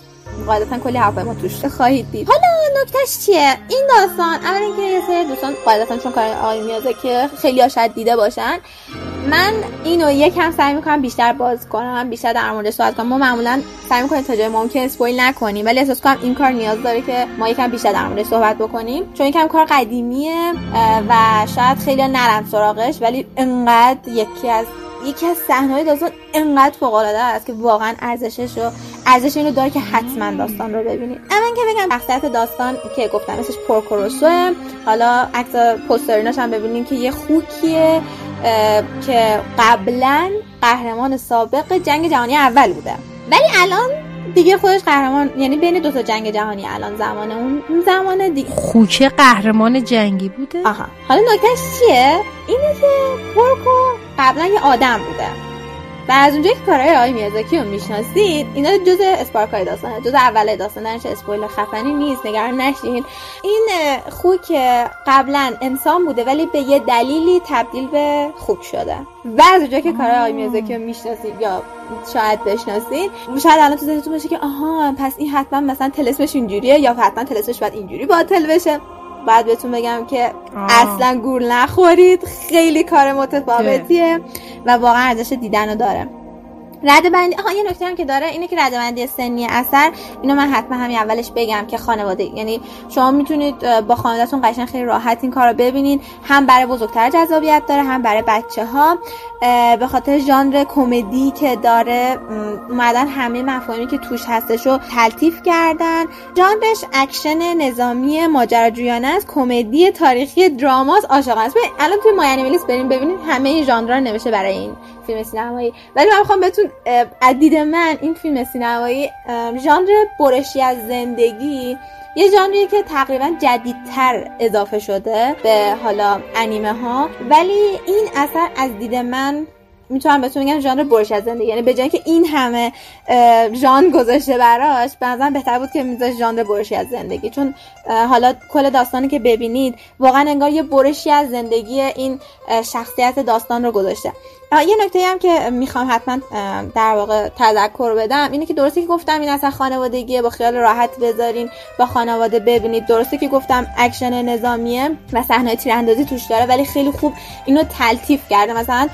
قاعدتا کلی هواپیما توش خواهید دید. حالا نکتهش چیه؟ این داستان اول اینکه یه سری دوستان قاعدتا چون کار آقای میازاکی خیلی ها شاید دیده باشن من اینو یکم سعی می‌کنم بیشتر باز کنم بیشتر در موردش صحبت کنم. ما معمولا سعی می‌کنیم تا جای ممکن اسپویل نکنیم ولی احساس کنم این کار نیاز داره که ما یکم بیشتر در موردش صحبت بکنیم. چون یکم کار قدیمیه و شاید خیلی نرم سراغش ولی انقدر یکی از یکی از صحنه‌های داستان انقدر فوق العاده است که واقعا ارزشش رو ارزش اینو داره که حتما داستان رو ببینید اما که بگم شخصیت داستان که گفتم اسمش پورکوروسو حالا عکس پوستریناش هم ببینید که یه خوکیه که قبلا قهرمان سابق جنگ جهانی اول بوده. ولی الان دیگه خودش قهرمان یعنی بین دو تا جنگ جهانی الان زمان اون زمان دیگه خوکه قهرمان جنگی بوده؟ آها. حالا نکتهش چیه؟ اینه که پورکو قبلا یه آدم بوده. و از اونجایی که کارهای آقای میازاکی رو می‌شناسید اینا جز اسپارکای داستانه جز اول داستان چه اسپویل خفنی نیست نگران نشین. این خوک قبلا انسان بوده ولی به یه دلیلی تبدیل به خوک شده. و از اونجایی که کارهای آقای میازاکی رو می‌شناسید یا شاید بشناسید شاید الان تو ذهنتون باشه که آها پس این حتما مثلا تلسمش اینجوریه یا حتما تلسمش باید اینجوری باطل بشه. بعد بهتون بگم که اصلا گول نخورید. خیلی کار متفاوتیه و واقعا ارزش دیدن رو داره. رده بندی آها یه نکته هم که داره اینه که رده بندی سنی اثر اینو من حتما همین اولش بگم که خانواده یعنی شما می‌تونید با خانوادهتون قشنگ خیلی راحت این کار رو ببینید هم برای بزرگتر جذابیت داره هم برای بچه ها به خاطر ژانر کمدی که داره اومدن همه مفاهیمی که توش هستش رو تلطیف کردن. ژانرش اکشن نظامی ماجراجویانه است. کمدی تاریخی دراماست. عاشقانه است. الان توی MyAnimeList بریم ببینید همه ژانرها نوشته برای این فیلم سینمایی. ولی من می‌خوام بهتون از دید من این فیلم سینمایی ژانر برشی از زندگی یه ژانری که تقریبا جدیدتر اضافه شده به حالا انیمه ها ولی این اثر از دید من می‌تونم بهتون بگم ژانر برش از زندگی. یعنی به جای که این همه ژان گذاشته براش به بهتر بود که میذاش ژانر برشی از زندگی. چون حالا کل داستانی که ببینید واقعا انگار یه برشی از زندگی این شخصیت داستان رو گذاشته. یه نکته هم که می‌خوام حتما در واقع تذکر بدم اینه که درسته که گفتم این اصلا خانوادگیه با خیال راحت بذارین با خانواده ببینید. درسته که گفتم اکشن نظامیه و صحنه تیراندازی توش داره ولی خیلی خوب اینو تلطیف کرده. مثلا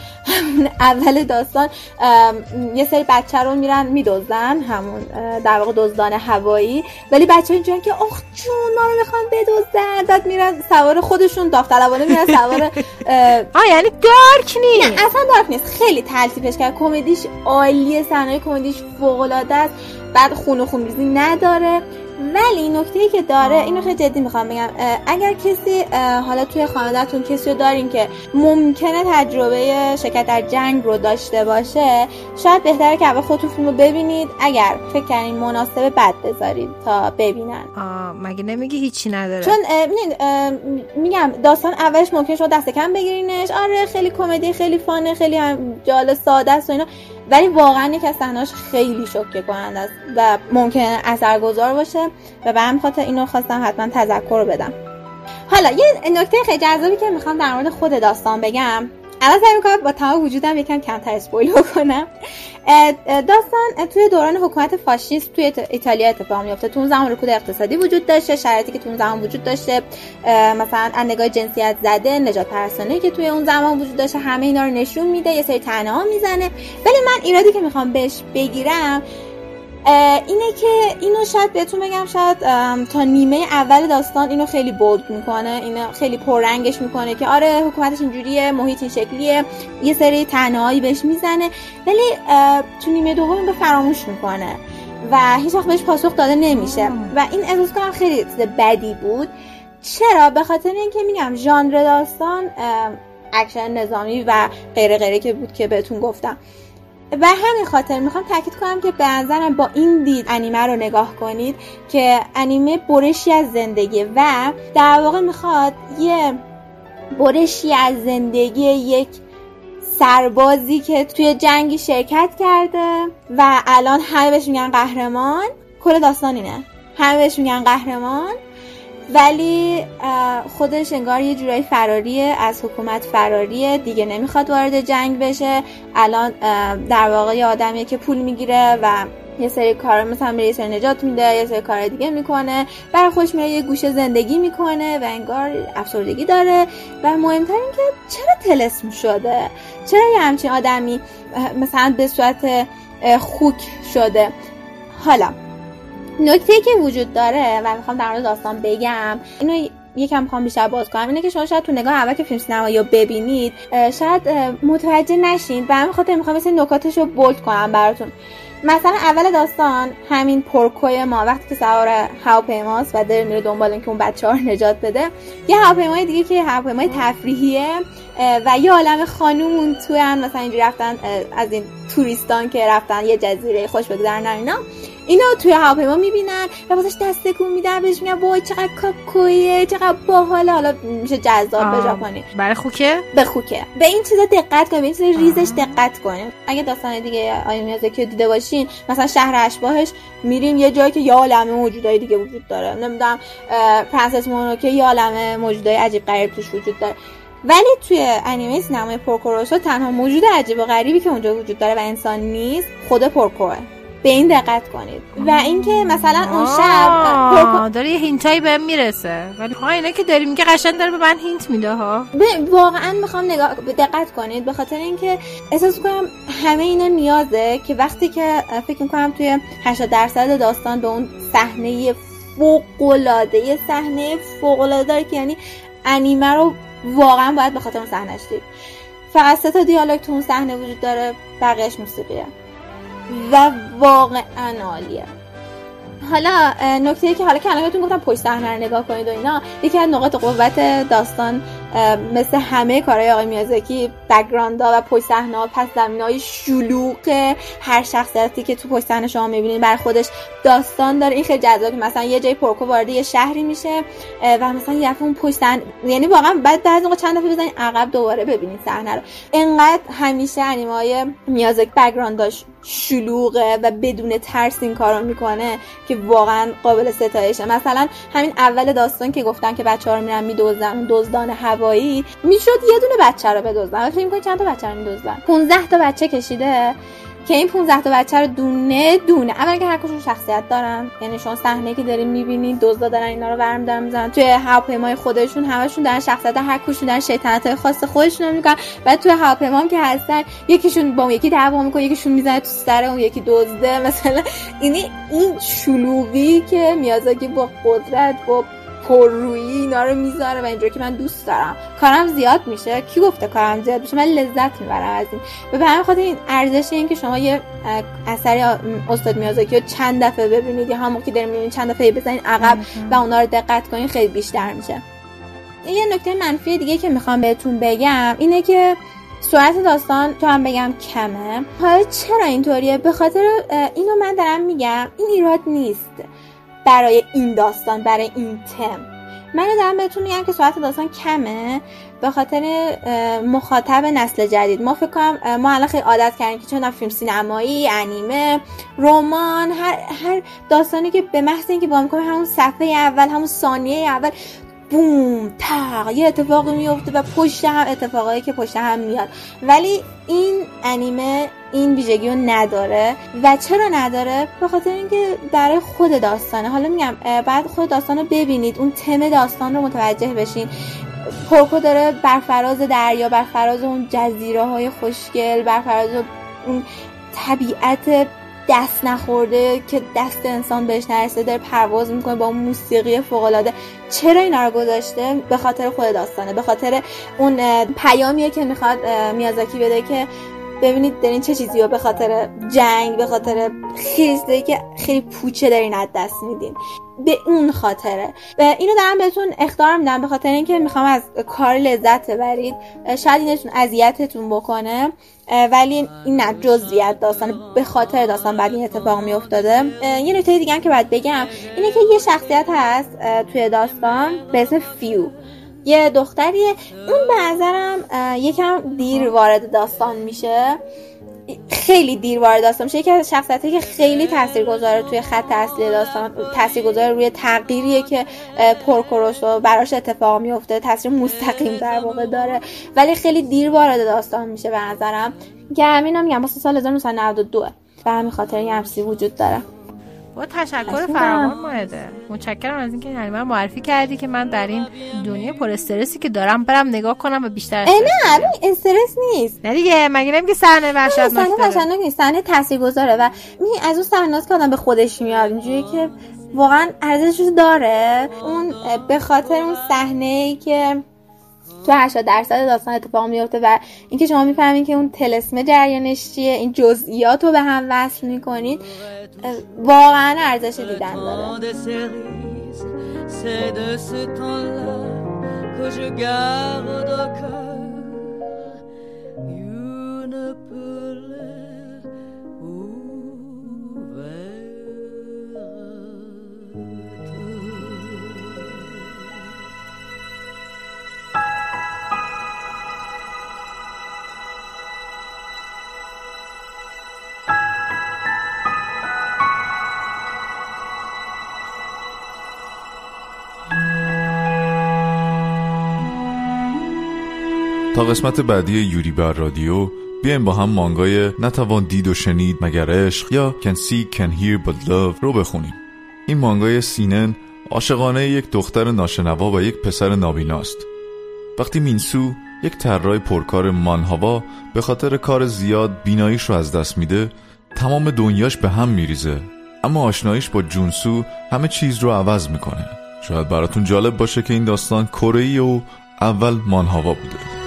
اول داستان یه سری بچه رو میرن میدزدن همون در واقع دزدان هوایی. ولی بچه اینجوری که اخ جون ما رو می‌خوان بدزدن. بعد میرن سوار خودشون داوطلبانه میرن سوار آ یعنی دارک نه اصلا دارک نیست. خیلی تلطیفش کرد. کمدیش عالیه. صحنه کمدیش فوق العاده است. بعد خون و نداره. ولی نکته ای که داره اینو خیلی جدی می‌خوام بگم اگر کسی حالا توی خانوادهتون کسی رو دارین که ممکنه تجربه شرکت در جنگ رو داشته باشه شاید بهتره که اول خودتون فیلم رو ببینید اگر فکر کنین مناسبه بد بذارید تا ببینن. آه مگه نمیگی هیچی نداره؟ چون میگم داستان اولش ممکن شد دست کم بگیرینش. آره خیلی کمدی خیلی فانه خیلی هم جالب ساده است و اینا. ولی واقعا یک از صحنه‌اش خیلی شوکه کننده است و ممکنه اثرگذار باشه و به همین خاطر اینو خواستم حتما تذکر بدم. حالا یه نکته خیلی جذابی که می‌خوام در مورد خود داستان بگم. الان سعی می‌کنم با تمام وجودم یکم کمتر اسپویل کنم داستان توی دوران حکومت فاشیست توی ایتالیا اتفاق میفته تو اون زمان رکود اقتصادی وجود داشته شرایطی که تو اون زمان وجود داشته مثلا از نگاه جنسیت زده نجات پرستانه که توی اون زمان وجود داشته همه اینا رو نشون میده یه سری تنها می‌زنه. ولی من ایرادی که می‌خوام بهش بگیرم اینه که اینو شاید بهتون بگم شاید تا نیمه اول داستان اینو خیلی بولد می‌کنه اینو خیلی پررنگش می‌کنه که آره حکومتش اینجوریه محیط این شکلیه یه سری تنهایی بهش می‌زنه ولی تو نیمه دوم به فراموش می‌کنه و هیچ وقت بهش پاسخ داده نمیشه. و این احساس کنم خیلی بدی بود. چرا؟ به خاطر اینکه میگم ژانر داستان اکشن نظامی و غیره غیره که بود که بهتون گفتم. و همین خاطر می‌خوام تاکید کنم که به نظرم با این دید انیمه رو نگاه کنید که انیمه برشی از زندگی و در واقع می‌خواد یه برشی از زندگی یک سربازی که توی جنگی شرکت کرده و الان همه بهش میگن قهرمان. کل داستان اینه. همه بهش میگن قهرمان. ولی خودش انگار یه جورایی فراریه از حکومت فراریه دیگه نمی‌خواد وارد جنگ بشه. الان در واقع یه آدمیه که پول می‌گیره و یه سری کار مثلا به سری نجات میده یه سری کار دیگه می‌کنه. برای خوش میره یه گوشه زندگی می‌کنه و انگار افسردگی داره. و مهمتر این که چرا تلسم شده؟ چرا یه همچین آدمی مثلا به صورت خوک شده؟ حالا نکته که وجود داره و می‌خوام در مورد داستان بگم اینو یکم می‌خوام بیشتر باز کنم اینه که شما شاید تو نگاه اول که فیلم سینمایی رو ببینید شاید متوجه نشین. و همین خاطر می‌خوام مثل نکاتش رو بولد کنم براتون. مثلا اول داستان همین پرکوی ما وقتی که سوار هواپیماست و داره میره دنبال اینکه اون بچه ها نجات بده. یه هواپیمای دیگه که هواپیمای تفریحیه و یه عالم خانوم تو مثلا اینجوری رفتن از این توریستان که رفتن یه جزیره خوش بگذرن اینا. اینا توی هواپیما می‌بینن و واسش دست تکون میدن بهش میگن وای چقدر کاکویه چقدر باحاله. حالا میشه جذاب به ژاپنی. برای خوکه؟ به خوکه. به این چیزا دقت کنید به این چیزا ریزش دقت کنید اگه داستان دیگه آیا میازاکی دیده باشین مثلا شهر اشباهش میریم یه جایی که یه عالمه موجودای دیگه وجود داره. نمی‌دونم پرنسس مونوکه یه عالمه موجودای عجیب غریب توش وجود داره. ولی توی انیمه سینمای پورکو روسو تنها موجود عجیب و غریبی که اونجا وجود داره و انسان نیست خود پورکوه به این دقت کنید. و اینکه مثلا اون شب داره یه hint هایی بهم می‌رسه. ولی ها اینا که داریم که قشنگ داره به من hint میده ها. واقعا می‌خوام نگاه دقت کنید. به خاطر اینکه احساس کنم همه اینا نیازه که وقتی که فکر می‌کنم توی 80 درصد داستان به اون صحنه فوق العاده صحنه فوق العاده که یعنی انیمه رو واقعا باید به خاطر اون صحنهش دید. فقط سه تا دیالوگ تو اون صحنه وجود داره بقیهش موسیقیه. و واقعا عالیه حالا نکته که حالا که الان گفتم پشت صحنه نگاه کنید و اینا یکی از نقاط قوت داستان مثل همه کارهای آقای میازاکی بک‌گراندها و پشت صحنه پس زمینه‌های شلوغ هر شخصیتی که تو پشت صحنه شما می‌بینید بر خودش داستان داره. این خیلی جذابه. مثلا یه جای پرکو وارد یه شهری میشه و مثلا یه اون پشت صحنه یعنی واقعا بعد بعضی موقع چند دفعه بزنید عقب دوباره ببینید صحنه رو. انقدر همیشه انیمه‌های میازاکی بک‌گرانداش شلوغه و بدون ترس این کارو می‌کنه که واقعا قابل ستایشه. مثلا همین اول داستان که گفتن که بچه ها رو میرن میدوزن دزدان هوایی می‌شد یه دونه بچه رو بدزدن. فکر می‌کنی چند تا بچه رو میدزدن؟ 15 تا بچه کشیده. که این 15 تا بچه رو دونه دونه اول که هر کدوم شخصیت دارن یعنی شما صحنه که دارین می‌بینید دزدا دارن اینا رو برم دارن می‌زنن. توی هواپیمای خودشون همشون دارن شخصیت هر کدومشون دارن شیطنت های خاص خودشون رو می‌کنن. بعد توی هواپیما که هستن یکیشون با اون یکی دعوا می‌کنه یکیشون می‌زنه تو سر اون یکی دزده. مثلا اینی این شلوغی که میازاکی با قدرت با پررویی اینا رو می‌ذاره و اینجوری که من دوست دارم. کارم زیاد میشه. کی گفته کارم زیاد میشه؟ من لذت می‌برم از این. و به همین خاطر این ارزش این که شما یه اثری استاد میازاکی رو چند دفعه ببینید یا همون که می‌بینید چند دفعه بزنید عقب و اونا رو دقت کنید خیلی بیشتر میشه. یه نکته منفی دیگه که می‌خوام بهتون بگم اینه که سرعت داستان تو هم بگم کمه. حالا چرا اینطوریه؟ به خاطر اینو من دارم میگم. این ایراد نیست. برای این داستان برای این تم. من دارم بهتون میگم که سرعت داستان کمه به خاطر مخاطب نسل جدید. ما فکر کنم ما الان خیلی عادت کردیم که چون فیلم سینمایی انیمه رمان هر هر داستانی که به محض اینکه با می‌کنیم همون صفحه اول همون ثانیه اول. بوم تق یه اتفاقی میفته و پشت هم اتفاقایی که پشت هم میاد. ولی این انیمه این ویژگی رو نداره. و چرا نداره؟ به خاطر اینکه برای خود داستانه. حالا میگم بعد خود داستان رو ببینید. اون تم داستان رو متوجه بشین. پورکو داره بر فراز دریا بر فراز اون جزیره های خوشگل بر فراز اون طبیعت دست نخورده که دست انسان بهش نرسه داره پرواز می‌کنه با موسیقی فوق العاده چرا اینا رو گذاشته؟ به خاطر خود داستانه به خاطر اون پیامیه که می‌خواد میازاکی بده که ببینید دارین چه چیزی رو به خاطر جنگ به خاطر خیلی که خیلی پوچه دارین از دست میدین. به اون خاطره. و اینو دارم بهتون اخطار میدم به خاطر اینکه می‌خوام از کار لذت ببرید. شاید اینتون اذیتتون بکنه ولی این نه جزئیات داستان به خاطر داستان بعد این اتفاق میافتاده. یه نکته دیگه هم که باید بگم اینه که یه شخصیت هست توی داستان به اسم فیو. یه دختریه. اون به نظرم یکم دیر وارد داستان میشه. خیلی دیر وارد داستان میشه. یکی از شخصیتی که خیلی تاثیرگذاره توی خط اصلی داستان تاثیرگذاره روی تغییریه که پرکروسو براش اتفاق میفته تاثیر مستقیم در واقع داره. ولی خیلی دیر وارد داستان میشه به نظرم. که همین میگم واسه سال 1992 به همین خاطر یه وجود داره. با تشکر فراوان مایده متشکرم از اینکه یعنی من معرفی کردی که من در این دنیا پر استرسی که دارم برم نگاه کنم و بیشتر نه استرس نیست. نه دیگه مگه نمیگه صحنه وحشتناک صحنه وحشتناک نیست صحنه تاثیرگذاره و می از اون صحنه‌است که آدم به خودش میاد اینجوری که واقعا ارزشش داره. اون به خاطر اون صحنه ای که تو 80 درصد داستان اتفاق میفته و اینکه شما می‌فهمید که اون تلسمه جریانش چیه این جزئیات رو به هم وصل می‌کنید. واقعا ارزش دیدن داره. تا قسمت بعدی یوری بر رادیو بیایم با هم مانگای نتوان دید و شنید مگر عشق یا Can See Can Hear But Love رو بخونیم. این مانگای سینن عاشقانه یک دختر ناشنوا و یک پسر نابیناست. وقتی مینسو یک طراح پرکار مانهاوا به خاطر کار زیاد بیناییش رو از دست میده تمام دنیاش به هم میریزه. اما آشناییش با جونسو همه چیز رو عوض می‌کنه. شاید براتون جالب باشه که این داستان کره و اول مانهاوا بوده.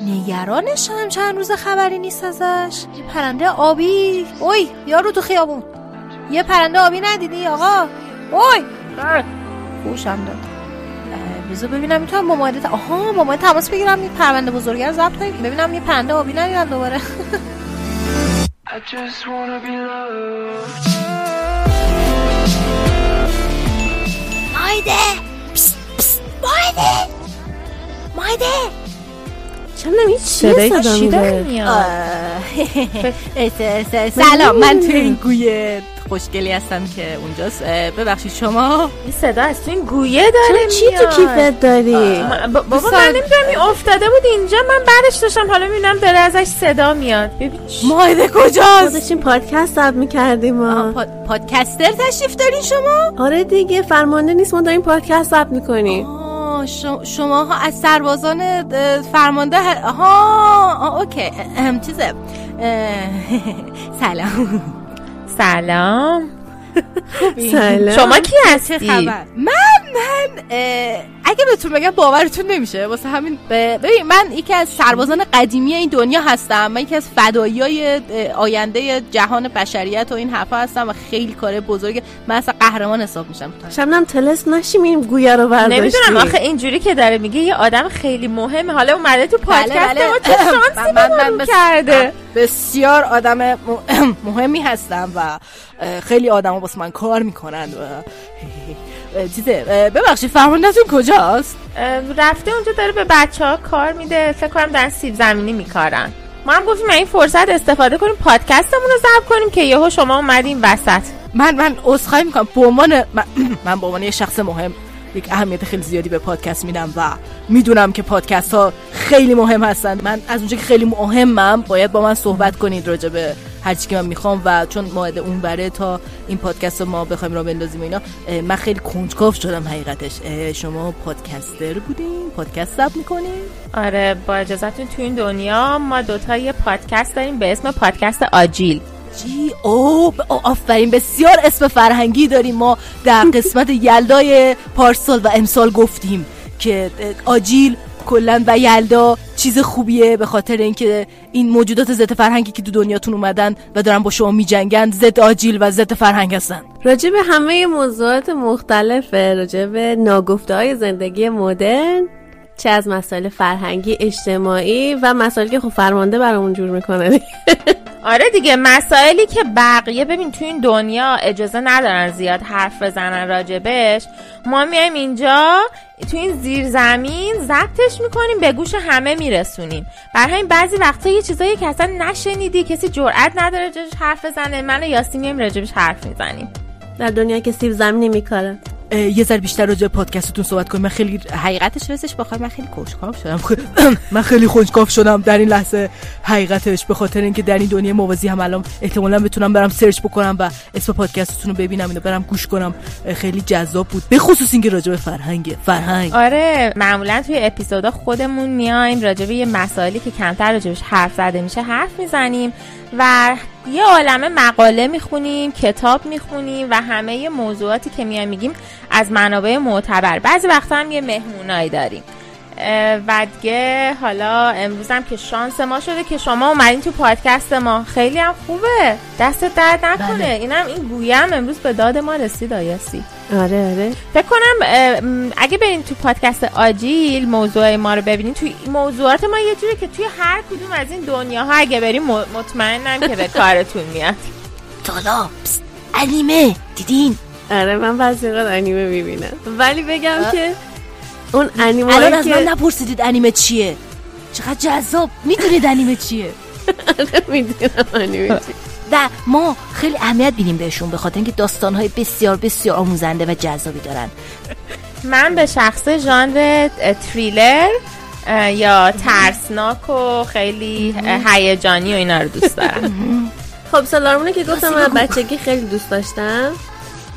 نگرانشم چند روز خبری نیست ازش. پرنده آبی. اوی یارو تو خیابون. یه پرنده آبی ندیدی آقا؟ اوی! خوشم داد. بذار ببینم می‌تونم با ماده آها با ماده تماس بگیرم. این پرنده بزرگه رو ضبط کنیم ببینم یه پرنده آبی ندیدن دوباره. مایده مایده مایده چرا هیچ صدایی سلام من تو این گویه خوشگلی هستم که اونجاست. ببخشید شما. این صدا از تو این گویه داره چی تو کیفت داری؟ بابا من نمی‌دونم این افتاده بود اینجا من بعدش داشتم حالا می‌بینم داره ازش صدا میاد. مایده کجاست؟ داشتیم پادکست ضبط می‌کردیم پادکستر تشریف دارین شما؟ آره دیگه فرمانده نیست ما داریم پادکست ضبط می‌کنیم. شما ها از سربازان فرمانده ها اوکی. چیزه. سلام. سلام. سلام. شما کی هستی؟ من من اگه بهتون بگم باورتون نمیشه. واسه همین ببین من یکی از سربازان قدیمی این دنیا هستم. من یکی از فدایی های آینده جهان بشریت و این حرفا هستم و خیلی کار بزرگ. من اصلا قهرمان حساب میشم. شبنم تلس نشیم این گویا رو برداشتی نمی‌دونم آخه اینجوری که داره میگه یه آدم خیلی مهمه. حالا اومده تو بله، پادکست بله. ما چه شانسی من, من, من کرده؟ بسیار آدم مهمی هستم و خیلی آدم ها من کار می‌کنن و چیزه ببخشید فرماندهتون کجاست؟ رفته اونجا داره به بچه ها کار میده فکر کنم در سیب زمینی میکارن. ما هم گفتیم این فرصت استفاده کنیم پادکستمون رو ضبط کنیم که یهو شما اومدین وسط. من من عذرخواهی می‌کنم. به عنوان من, من به عنوان یه شخص مهم یک اهمیت خیلی زیادی به پادکست میدم و می‌دونم که پادکست ها خیلی مهم هستن. من از اونجا که خیلی مهمم باید با من صحبت کنید راجع به هر چی که من می‌خوام و چون ماده اون بره تا این پادکست رو ما بخوایم را بندازیم اینا من خیلی کنجکاو شدم حقیقتش. شما پادکستر بودین؟ پادکست ضبط می‌کنین؟ آره با اجازهتون تو این دنیا ما دوتا یه پادکست داریم به اسم پادکست آجیل. جی او آفرین بسیار اسم فرهنگی داریم. ما در قسمت یلدای پارسال و امسال گفتیم که آجیل کلا و یلدا چیز خوبیه به خاطر اینکه این موجودات ضد فرهنگی که تو دنیاتون اومدن و دارن با شما میجنگن ضد آجیل و ضد فرهنگ هستن. راجع به همه موضوعات مختلفه راجع به ناگفته های زندگی مدرن. چه از مسائل فرهنگی اجتماعی و مسائلی که خب فرمانده برامون جور می‌کنه. آره دیگه مسائلی که بقیه ببین تو این دنیا اجازه ندارن زیاد حرف بزنن راجبش ما میایم اینجا تو این زیر زمین ضبطش می‌کنیم به گوش همه میرسونیم. برای همین بعضی وقتا یه چیزایی که اصلا نشنیدی کسی جرئت نداره راجبش حرف بزنه من و یاسی میایم راجبش حرف می‌زنیم. در دنیا که سیب زمینی میکاره یه ذره بیشتر راجع پادکستتون صحبت کنیم. من خیلی حقیقتش رسش بخوام من خیلی کنجکاو شدم. من خیلی کنجکاو شدم در این لحظه. حقیقتش به خاطر اینکه در این دنیا موازی هم الان احتمالا بتونم برم سرچ بکنم و اسم پادکستتون رو ببینم اینو برم گوش کنم. خیلی جذاب بود. به خصوص اینکه راجع به فرهنگ. فرهنگ. آره معمولا توی اپیزودا خودمون میایم راجع به یه مسائلی که کمتر راجبش حرف زده میشه حرف می‌زنیم و یه عالمه مقاله می‌خونیم کتاب می‌خونیم و همه موضوعاتی که میایم میگیم از منابع معتبر. بعضی وقتا هم یه مهمونایی داریم. و دیگه حالا امروزم که شانس ما شده که شما اومدین تو پادکست ما. خیلی هم خوبه. دست درد نکنه. بله. اینم این گویم امروز به داد ما رسید آیاسی. آره آره. فکر کنم اگه برین تو پادکست آجیل موضوع ما رو ببینین توی موضوعات ما یه جوری که توی هر کدوم از این دنیاها اگه بریم مطمئنم که به کارتون میاد. تالا انیمه دیدین؟ آره من بعضی انیمه می‌بینم. ولی بگم. که اون انیمه الان از من نپرسیدید انیمه چیه؟ چقدر جذاب می‌دونید انیمه چیه؟ می‌دونم انیمه چیه. و ما خیلی اهمیت بیدیم بهشون به خاطر اینکه داستانهای بسیار بسیار آموزنده و جذابی دارن. من به شخص ژانر تریلر یا ترسناک و خیلی هیجانی و اینا رو دوست دارم. خب سالارمونه که گفتم من. بچگی خیلی دوست داشتم.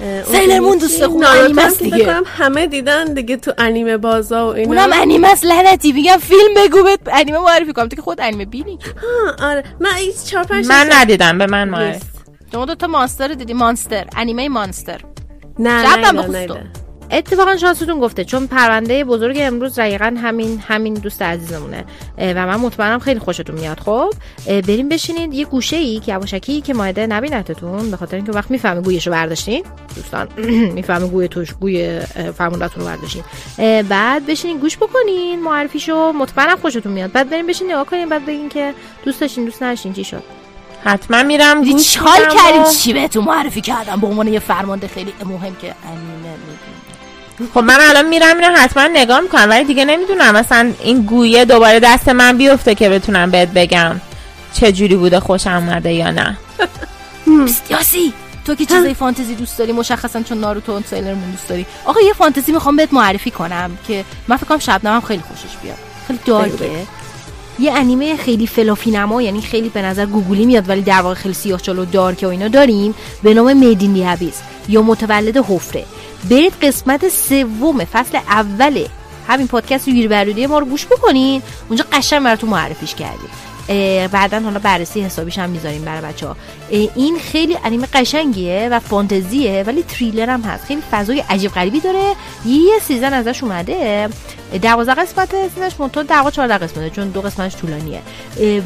اه، اون سیلر مون فیلم دوست؟ خوب انیمه است دیگه. همه دیدن دیگه تو انیمه بازا و اینا اونم انیمه است لعنتی میگم فیلم بگو بهت انیمه معرفی کنم تو که خود انیمه بینی که آه، آره من این چهار پنج من تا- ندیدم به من معرفی. شما دو تا مانستر رو دیدی مانستر انیمه مانستر نه نه. نه اتفاقا شانستون گفته چون پرونده بزرگ امروز دقیقا همین همین دوست عزیزمونه. و من مطمئنم خیلی خوشتون میاد. خب بریم بشینید یه گوشه ای که یواشکی که مایده نبینتتون به خاطر اینکه وقت می‌فهمه گویشو برداشتین. دوستان می‌فهمه گوی توش گوی اه، فرموندهتون رو برداشتین. بعد بشینین گوش بکنین معرفیشو. مطمئنم خوشتون میاد. بعد بریم بشین نگاه کنین بعد بگین که دوست داشتین دوست نداشتین چی شد؟ حتما میرم گوش میدم کردیم. و- چی بهتون معرفی کردم؟ به عنوان یه فرمانده خیلی مهم که می‌دونی خب من الان میرم اینو حتما نگاه می‌کنم ولی دیگه نمی‌دونم. مثلا این گویه دوباره دست من بیفته که بتونم بهت بگم چه جوری بوده خوشم اومده یا نه. یاسی تو که چیزای فانتزی دوست داری مشخصا چون ناروتو و سیلر مون دوست داری. آقا یه فانتزی می‌خوام بهت معرفی کنم که من فکر کنم شبنم هم خیلی خوشش بیاد. خیلی دارکه یه انیمه خیلی فلافی نما یعنی خیلی به نظر گوگلی میاد ولی در واقع خیلی سیاه چالو دارکه و اینا داریم به نام Made in Abyss یا متولد حفره. برید قسمت سوم فصل اول همین پادکست یوری برودی ما رو گوش بکنین. اونجا قشنگ براتون معرفیش کردیم. بعدا حالا بررسی حسابیش هم می‌ذاریم برای بچه ها این خیلی انیمه قشنگیه و فانتزیه ولی تریلر هم هست. خیلی فضای عجیب غریبی داره. یه season ازش اومده. دوازده قسمت season ش در واقع 14 قسمته چون دو قسمتش طولانیه.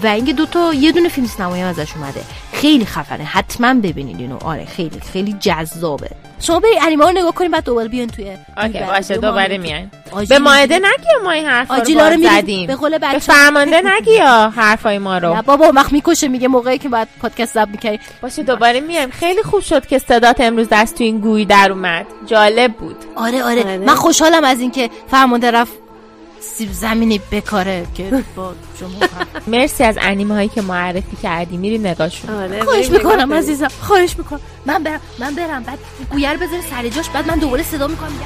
و اینکه دو تا یه دونه فیلم سینمایی ازش اومده. خیلی خفنه. حتما ببینید اینو. آره خیلی خیلی جذابه. شما برید انیمه رو نگاه کنید بعد دوباره بیان توی اوکی باشه دوباره میایم. آجیل- به ماعده نگی ما این حرفا رو آجیلا رو باز می‌رید زدیم. به قول به بچه فرمانده نگی یا حرفای ما رو. نه بابا وقت می‌کشه میگه موقعی که بعد پادکست ضبط می‌کنی باشه دوباره میایم. خیلی خوب شد که صدات امروز دست تو این گوی در اومد. جالب بود. آره آره. آره. من خوشحالم از اینکه فرمانده رفت سیب زمینی بکاره که با شما. مرسی از انیمه هایی که معرفی کردی. میری نگاهشون آره خواهش می‌کنم. عزیزم. خواهش می‌کنم. من برم من برم. بعد گویر رو بذاری سر جاش بعد من دوباره صدا می‌کنم. میگم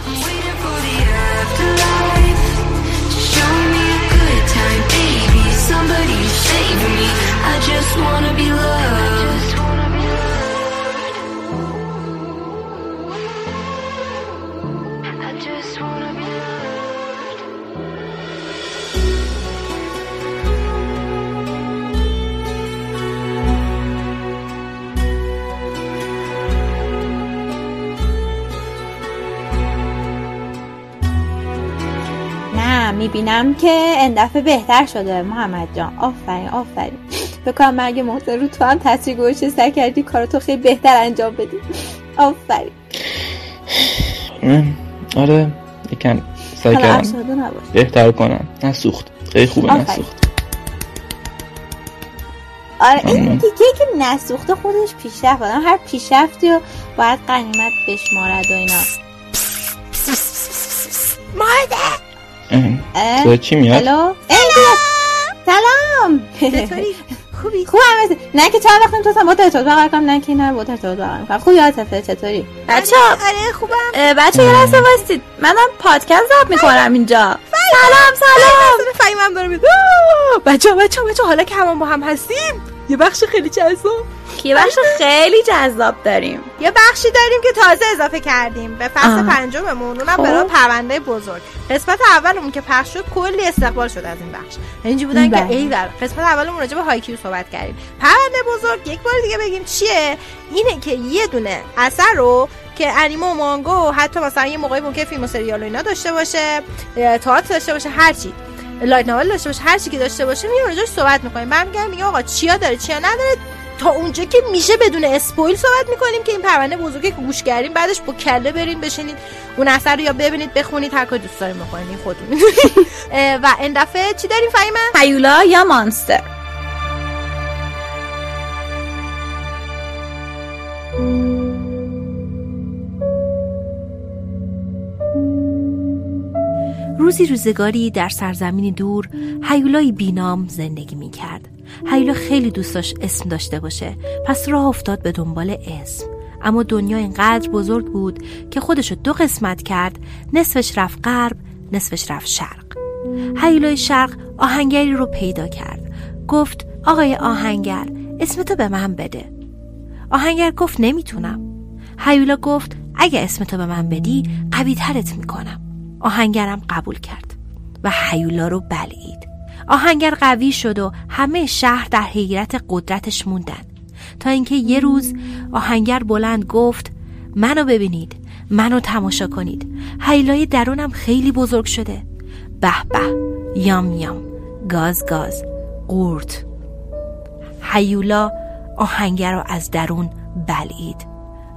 نه می‌بینم که این دفعه بهتر شده. محمد جان آفرین آفرین. بکنم من اگه محسن رو تو هم تاثیر گوشه سر کردی کارتو خیلی بهتر انجام بدی. آفرین. آره یکم سعی حالا کردم. بهتر کنم. نسوخت. خیلی خوبه. نسوخت. آره این. تیکه که نسوخته خودش پیشرفت. آدم هر پیشرفتی رو باید قنیمت بشمارد و اینا. اه. صدا چی میاد؟ الو؟ سلام! چطوری؟ خوبی؟ خوب هم نه که چند وقت تو با ارتباط برقرار کنم نه که نه با ارتباط برقرار کنم خوب یادته چطوری؟ بچه آره خوبم. بچه یه لحظه وایستید منم پادکست ضبط می‌کنم اینجا. سلام سلام. فهیمم داره میده بچه بچه بچه حالا که همون با هم هستیم یه بخش خیلی جذاب. یه بخش خیلی جذاب داریم. یه بخشی داریم که تازه اضافه کردیم. به فصل. پنجممون اونم خب. برای پرونده بزرگ. قسمت اولمون که پخش شد کلی استقبال شد از این بخش. اینجوری بودن بله. که ای در قسمت اولمون راجع به هایکیو صحبت کردیم. پرونده بزرگ یک بار دیگه بگیم چیه؟ اینه که یه دونه اثر رو که انیمه و مانگا و حتی مثلا یه موقعی ممکن فیلم و سریال و اینا داشته باشه تئاتر داشته باشه هر چی. light novel داشته باشه هر چی که داشته باشه میام راجعش صحبت می‌کنیم. من میگم میگه آقا چیا داره چیا نداره؟ تا اونجا که میشه بدون spoil صحبت می‌کنیم که این پرونده بزرگی که گوش کردیم بعدش با کله برین بشینید اون اثر رو یا ببینید بخونید هر کاری دوست دارین بکنید این خودتون می‌دونید. و این دفعه چی داریم فهیمه؟ هیولا یا مانستر؟ روزی روزگاری در سرزمینی دور هیولای بینام زندگی می کرد. هیولا خیلی دوست داشت اسم داشته باشه. پس راه افتاد به دنبال اسم. اما دنیا اینقدر بزرگ بود که خودشو دو قسمت کرد. نصفش رفت غرب نصفش رفت شرق. هیولای شرق آهنگری رو پیدا کرد. گفت آقای آهنگر اسمتو به من بده. آهنگر گفت نمی‌تونم. هیولا گفت اگه اسمتو به من بدی قوی ترت می‌کنم. آهنگرم قبول کرد و هیولا رو بلعید. آهنگر قوی شد و همه شهر در حیرت قدرتش موندن. تا اینکه یه روز آهنگر بلند گفت منو ببینید منو تماشا کنید. هیلای درونم خیلی بزرگ شده. به به یام یام گاز گاز قورت. هیولا آهنگر رو از درون بلعید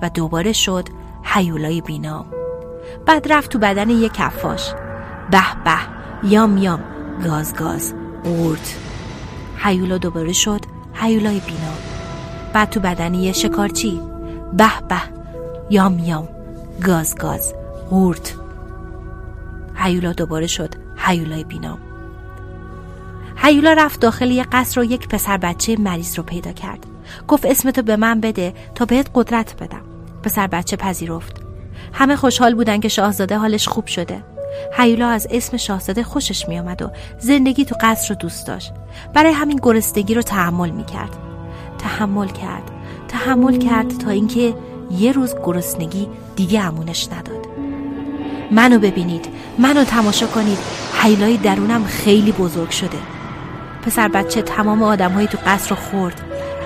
و دوباره شد هیولای بینام. بعد رفت تو بدن یک کفاش به به یام یام گاز گاز قورت هیولا دوباره شد. هیولای بینام بعد تو بدن یه شکارچی. به به. یام یام. گاز گاز. قورت هیولا دوباره شد. هیولای بینام هیولا رفت داخل یه قصر و یک پسر بچه مریض رو پیدا کرد. گفت اسمتو به من بده تا بهت قدرت بدم. پسر بچه پذیرفت. همه خوشحال بودن که شاهزاده حالش خوب شده. هیولا از اسم شاهزاده خوشش میآمد و زندگی تو قصر رو دوست داشت. برای همین گرسنگی رو تحمل می‌کرد. تحمل کرد. تحمل کرد تا اینکه یه روز گرسنگی دیگه امونش نداد. منو ببینید. منو تماشا کنید. حیلای درونم خیلی بزرگ شده. پسر بچه تمام آدمهایی تو قصر رو خورد.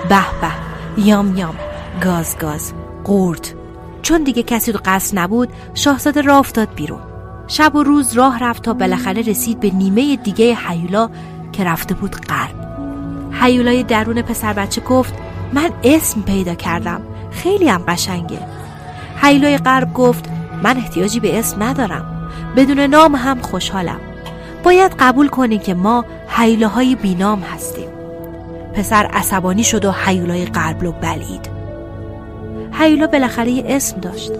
به به. یام یام. گاز گاز. قورت. چون دیگه کسی تو قصر نبود شاهزاده راه افتاد بیرون. شب و روز راه رفت تا بالاخره رسید به نیمه دیگه حیولا که رفته بود غرب. حیولای درون پسر بچه گفت من اسم پیدا کردم. خیلی هم قشنگه. حیولای غرب گفت من احتیاجی به اسم ندارم. بدون نام هم خوشحالم. باید قبول کنی که ما حیولاهای بینام هستیم. پسر عصبانی شد و حیولای غرب رو بلید. حیولا بالاخره اسم داشت.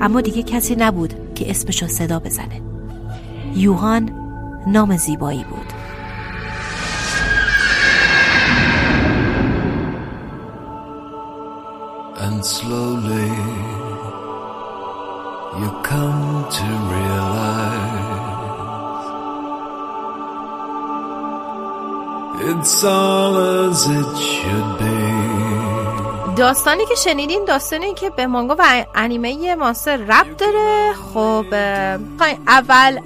اما دیگه کسی نبود که اسمشو صدا بزنه یوهان نام زیبایی بود And slowly you come to realize it's all as it should be. داستانی که شنیدین داستانی که به مانگا و انیمه مانستر رب داره. خب اول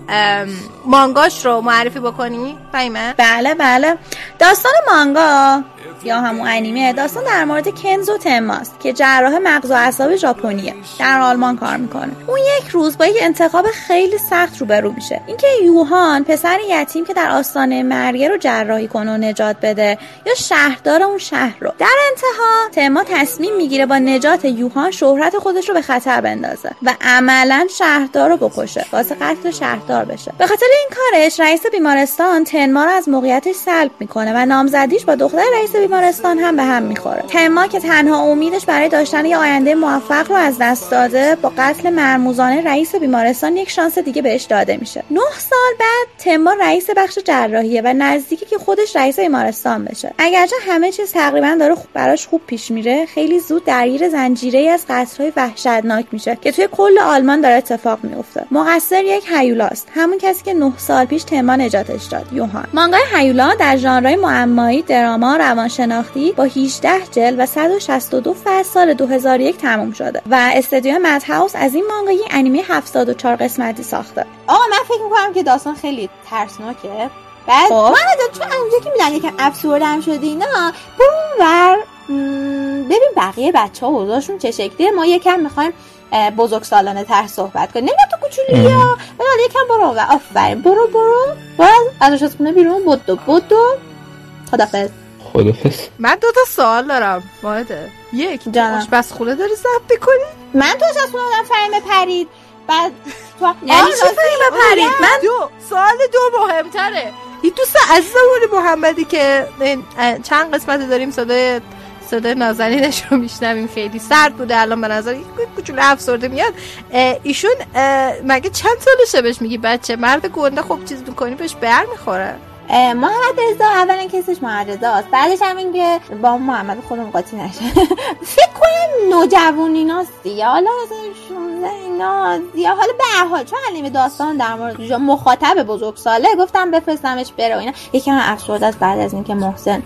مانگاش رو معرفی بکنی؟ فهیمه؟ بله بله. داستان مانگا یا همون انیمه داستان در مورد کنزو تماست که جراح مغز و اعصاب ژاپنیه. در آلمان کار می‌کنه. اون یک روز با یک انتخاب خیلی سخت روبرو میشه. اینکه یوهان پسر یتیم که در آستانه مرگه رو جراحی کنه و نجات بده یا شهردار اون شهر رو. در انتها تما تصمیم می‌گیره با نجات یوهان شهرت خودش رو به خطر بندازه و عملا شهردار رو بکشه. واسه قتل شهردار بشه. به خاطر این کارش رئیس بیمارستان تنما رو از موقعیتش سلب می‌کنه و نامزدیش با دختر رئیس بیمارستان هم به هم می‌خوره. تما که تنها امیدش برای داشتن یه آینده موفق رو از دست داده با قتل مرموزانه رئیس بیمارستان یک شانس دیگه بهش داده میشه. نه سال بعد تما رئیس بخش جراحیه و نزدیکی که خودش رئیس بیمارستان بشه. اگرچه همه چیز تقریبا داره خوب براش خوب پیش میره خیلی زود درگیر زنجیره ای از قتل‌های وحشتناک میشه که توی کل آلمان داره اتفاق میفته مقصر یک هیولاست همون کسی که نه سال پیش تما نجاتش داد یوهان. مانگای هیولا در ژانرهای معمایی دراما روانشناختی با 18 جلد و 162 فصل سال 2001 تموم شده و استودیو مد هاوس از این مانگا یه انیمه 74 قسمتی ساخته. آقا من فکر می‌کنم که داستان خیلی ترسناکه. بعد خب. من چون اونجا که میدن یکم افسردم شدی اینا. م، ببین بقیه بچه ها اوضاعشون چه شکلیه. ما یکم می‌خوایم اه، بزرگسالانه تر صحبت کنی نمی‌دونم تو کوچولی یا؟ ولی حالا یکم برو و آفرین. برو برو. برو از آشپزخونه بیرون. بدو بدو. خدافظ. خدافز من دو تا سوال دارم ماهده یک جانم. آشپزخونه داری ضبط کنی من تو آشپزخونه بودم فهیمه پرید بعد تو یعنی چی فهیمه اون پرید. من دو سوال دو مهمتره. این دوست عزیزمون محمدی که چند قسمت داریم صدای صدای نازنینش رو میشنویم. خیلی سرد بوده. الان به نظر کوچولو افسرده میاد. ایشون مگه چند سالشه بهش میگی بچه؟ مرد گنده خب چیز می‌کنی بهش بر می‌خوره. محمد رضا اولا کسش محمد رضا است بعدش هم این که با محمد خودم قاطی نشه. فکر کنم نوجوانیناست یا حالا مثلا 16 اینا یا حالا به هر حال چون علیم داستان در مورد مخاطب بزرگساله گفتم بفرستمش بره و اینا. یکم افسرده است بعد از اینکه محسن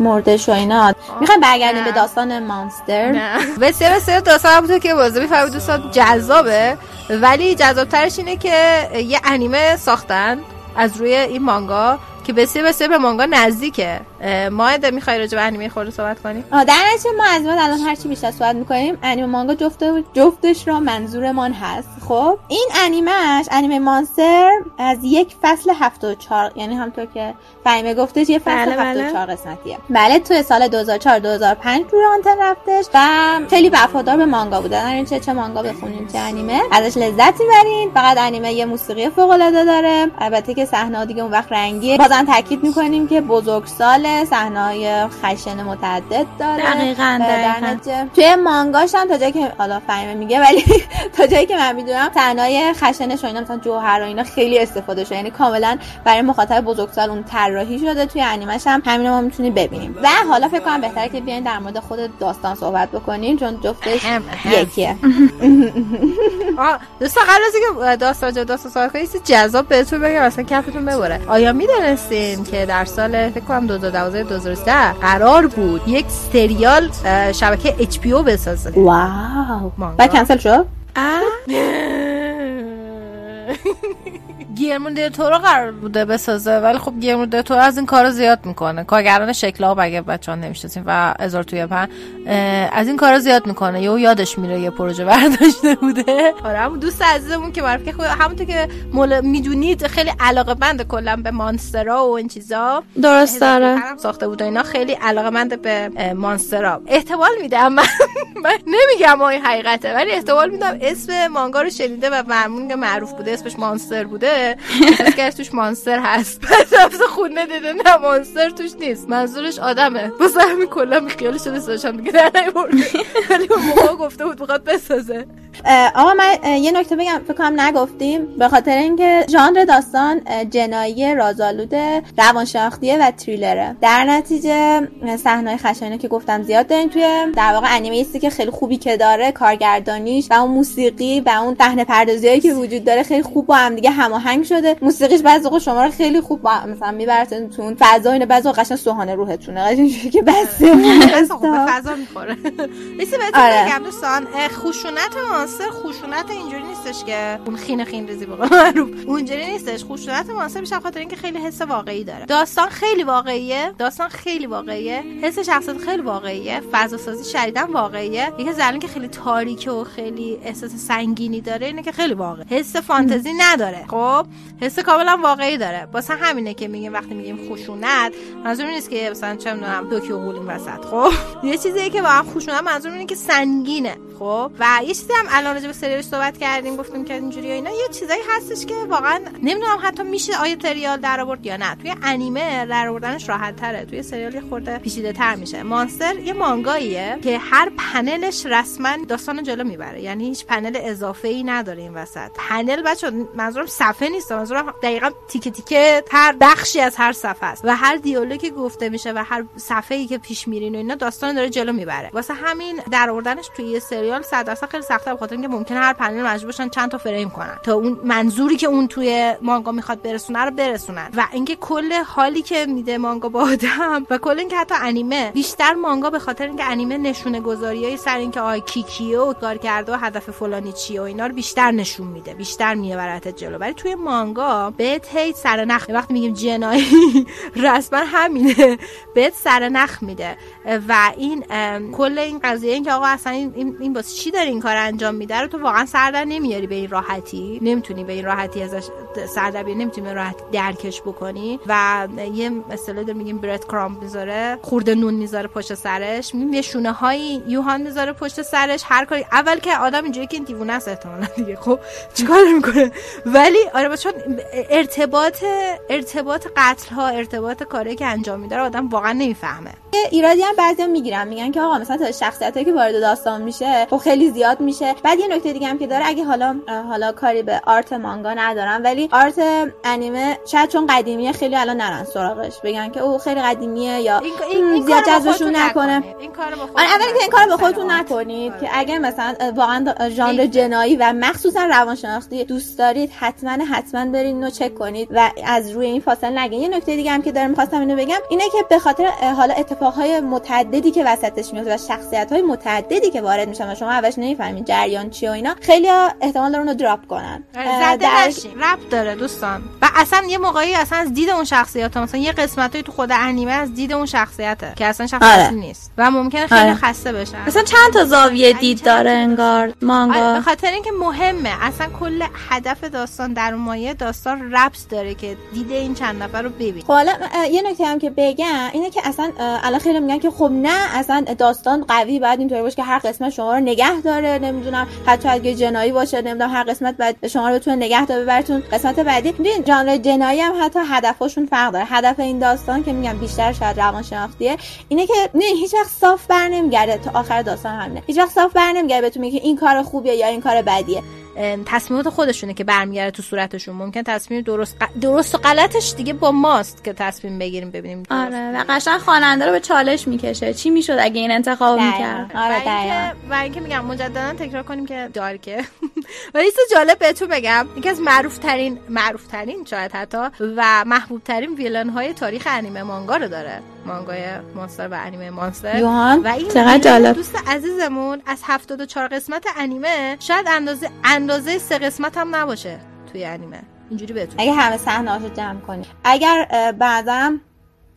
مردش و اینا. می‌خوایم برگردیم به داستان مانستر. بسیار بسیار داستان هم بوده که بازه می‌فهمید دوستان جذابه. ولی جذابترش اینه که یه انیمه ساختن. از روی این مانگا که بسیار بسیار به مانگا نزدیکه. اه، ماهده می‌خوای راجع به انیمه خورده صحبت کنیم آه، در نتیجه ما از بعد الان هرچی بیشتر صحبت می‌کنیم انیمه مانگا جفت جفتش را منظورمان هست. خب این انیمهش انیمه مانستر از یک فصل 74 یعنی همطور که فهیمه گفتش یه فصل بله، بله. 74 قسمتیه. بله توی سال 2004 2005 روی آنتن رفتش و خیلی وفادار به مانگا بوده. در این چه چه مانگا بخونیم چه انیمه ازش لذت می‌برین فقط انیمه یه موسیقی فوق العاده داره. البته که صحنه دیگه اون وقت رنگیه. بازم تاکید می‌کنیم که بزرگسال صحنه خشن متعدد داره. دقیقاً، دقیقاً. توی مانگاش هم تا جایی که حالا فهمه میگه ولی تا جایی که من می‌دونم صحنه خشنش و اینا مثلا جوهر و اینا خیلی استفاده شده. یعنی کاملا برای مخاطب بزرگسال اون طراحی شده. توی انیمش هم همین ما می‌تونید ببینیم. و حالا فکر کنم بهتره که بیاین در مورد خود داستان صحبت بکنیم چون جفتش. یکیه. آه دوستان قبل از اینکه داستان داستان صحبت کنیم چیز جذاب بهتون بگم اصلا کفتون ببره. آیا می‌دونستین که در سال فکر کنم 2012 2013 قرار بود یک سریال شبکه اچ پی او بسازه. واو. و کنسل شد؟ گیرمون دل تورو قرار بوده بسازه ولی خب گیرمون دل تورو از این کارو زیاد می‌کنه. کارگران شکلاب اگه بچه ها نمی‌شناسین و ازار توی پن از این کارو زیاد می‌کنه. یهو یادش میره یه پروژه برداشته بوده. آره همون دوست عزیزمون که معرف که خود همونطور که مول می‌دونید خیلی علاقه مند کلا به مانسترا و این چیزا. درست داره ساخته بود و اینا. خیلی علاقه مند به مانسترا. احتمال میدم من, من نمیگم این حقیقته ولی احتمال میدم اسم مانگا رو شنیده و معمول که معروف بوده اسمش مانستر بوده. کرد توش مانستر هست. بعد خونه دیده نه مانستر توش نیست. منظورش آدمه. واسه همین کلا می خیالش رو داشتم دیگه در نیورده. ولی اون موقع گفته بود بخواد بسازه. آقا من یه نکته بگم. فکر کنم نگفتیم. به خاطر اینکه ژانر داستان جنایی رازآلود روانشناختیه و تریلره. در نتیجه صحنه خشنه که گفتم زیاد داریم توی در واقع انیمه ایستی که خیلی خوبی که داره کارگردانیش و اون موسیقی و اون صحنه پردازیایی که وجود داره خیلی خوب با هم دیگه هماهنگ شده. موسیقیش بعضی وقت شما رو خیلی خوب با مثلا میبرتون تو اون فضا اینه بعضی وقت قشنگ سوهانه روحتونه. قشنگ اینجوری که خوب به فضا می‌خوره. نیستی بهتون آره. بگم دوستان اه، خشونت مانستر خشونت اینجوری نیستش که. اون خین خین ریزی به معروف اونجوری نیستش. خشونت مانستر بیشتر خاطر اینکه خیلی حس واقعی داره. داستان خیلی واقعیه. داستان خیلی واقعیه. حس شخصیت خیلی واقعیه. فضا سازی شدیداً واقعیه. یکی از که خیلی تاریکه و خیلی احساس سنگینی داره اینه که خیلی واقعه. حس فانتزی نداره. خب؟ حس کاملا واقعی داره. واسه همینه که میگیم وقتی میگیم خشونت منظور نیست که مثلا چه می‌دونم دوکیو قول این وسط. خب؟ یه چیزیه که واقعا خشونت منظور اینه که سنگینه. خب. و یه چیزی هم الان راجع به سریالش صحبت کردیم گفتیم که اینجوری اینا. یه چیزایی هستش که واقعا نمی‌دونم حتی میشه آیا تریال در آورد یا نه. توی انیمه در آوردنش راحت تره توی سریال خورده پیچیده تر میشه. مانستر یه مانگاییه که هر پنلش رسما داستان جلو می‌بره. یعنی هیچ پنل اضافه ای نداره این وسط. پنل بچه منظورم صفحه نیست. منظورم دقیقا تیکه تیکه هر بخشی از هر صفحه است. و هر دیالوگی گفته میشه و هر صفحه ای که پیش میرین و اینا داستان داره جلو می‌بره. واسه همین در آوردنش توی یه سریال 100 درصد خیلی سخته به خاطر اینکه ممکنه هر پنل مجبور باشن چند تا فریم کنن. تا اون منظوری که اون توی مانگا می‌خواد برسونه رو برسونن. و اینکه کل حالی که میده مانگا با آدم و کل اینکه حتی انیمه بیشتر مانگا به خاطر اینکه انیمه نشونه گذاریای سر اینکه آی کی کیه و کار کرده و هدف فلانی چیه و اینا رو بیشتر نشون میده بیشتر میبرت جلو. ولی توی مانگا بهت هی سر نخ وقتی میگیم جنایی رسما همینه. بهت سر نخ میده. و این کل این قضیه این که آقا اصلا این واسه چی داره این کار انجام میده رو تو واقعا سر در نمیاری به این راحتی؟ نمی‌تونی به این راحتی ازش سر نمی‌تونی به درکش بکنی و یه اصطلاح داره میگیم برد کرامپ می‌ذاره خورده نون می‌ذاره پشت سرش. میگیم شونه هایی یوهان می‌ذاره پشت سرش. هر کاری اول که آدم اینجوری که این دیوونه است احتمالاً دیگه خب؟ چیکار می‌کنه؟ ولی آره چون ارتباط ارتباط قتل ها ارتباط کاری که انجام میده آدم واقعا نمی‌فهمه. ایرادی هم بعضیا می‌گیرن میگن که آقا مثلا شخصیتایی که وارد داستان میشه خب خیلی زیاد میشه. بعد یه نکته دیگه هم که داره اگه حالا حالا کاری به آرت مانگا ندارم ولی آرت انیمه شاید چون قدیمیه خیلی الان نرن سراغش. بگن که او خیلی قدیمیه یا این, این, این زیاد کارو جذبشون نکنه. این کارو با آره اولی که این کار به. خودتون نکنید که اگر مثلا واقعا ژانر جنایی و مخصوصا روانشناختی دوست دارید حتما حتما برید اینو چک کنید و از روی این فاصله نگین. یه نکته دیگه هم که دارم می‌خواستم اینو بگم اینه که به خاطر حالا اتفاقهای متعددی که وسطش میاد و شخصیت های متعددی که وارد میشن شما اولش نمی‌فهمید جریان چیه و اینا. خیلی احتمال داره اونو دراپ کنن. زده در- ربط داره دوستان. و اصلا یه موقعی اصلا از دید اون شخصیت ها مثلا یه قسمتایی تو خود انیمه از دید اون شخصیته که اصلا شخصیتی آره. نیست. و ممکنه خیلی آره. خسته بشن مثلا چند تا زاویه دید داره انگار آره، مانگا به خاطر اینکه مهمه. اصلا کل هدف داستان در مایه داستان ربط داره که دیده این چند نفر رو ببین. خب حالا یه نکته هم که بگم اینه که اصلا الان خیلی میگن که خب نه اصلا داستان قوی باید اینطوری باشه که هر قسمت شما رو نگه داره نمی‌دونم حتی اگه جنایی باشه نمی‌دونم هر قسمت بعد شما رو بتونه نگه داره ببرتون قسمت بعدی. ببین ژانر جنایی هم حتی هدفشون فرق داره. هدف این داستان که میگم بیشتر شاید روانشناختیه اینه که نه هیچ وقت صاف بر نمیگرده. تا آخر داستان همینه. هیچ وقت صاف بر نمیگرده بهتون میگه این کار خوبیه یا این کار بدیه. تصمیمات خودشونه که برمیگرده تو صورتشون ممکن تصمیم درست ق- درست و غلطش دیگه با ماست که تصمیم بگیریم ببینیم درست. آره و قشنگ خواننده رو به چالش می‌کشه چی می‌شد اگه این انتخاب. می‌کرد آره و اینکه دقیقاً. و اینکه میگم مجددا تکرار کنیم که دارکه و یه جالب بهتون بگم یکی از معروف ترین معروف ترین شاید حتی و محبوب ترین ویلن های تاریخ انیمه مانگا رو داره مانگای مانستر و انیمه مانستر یوهان و این چقدر جالب. دوست عزیزمون از 74 قسمت انیمه شاید اندازه اندازه سه قسمت هم نباشه توی انیمه. اینجوری بهتون اگه همه صحنه رو جمع کنید اگر بعدم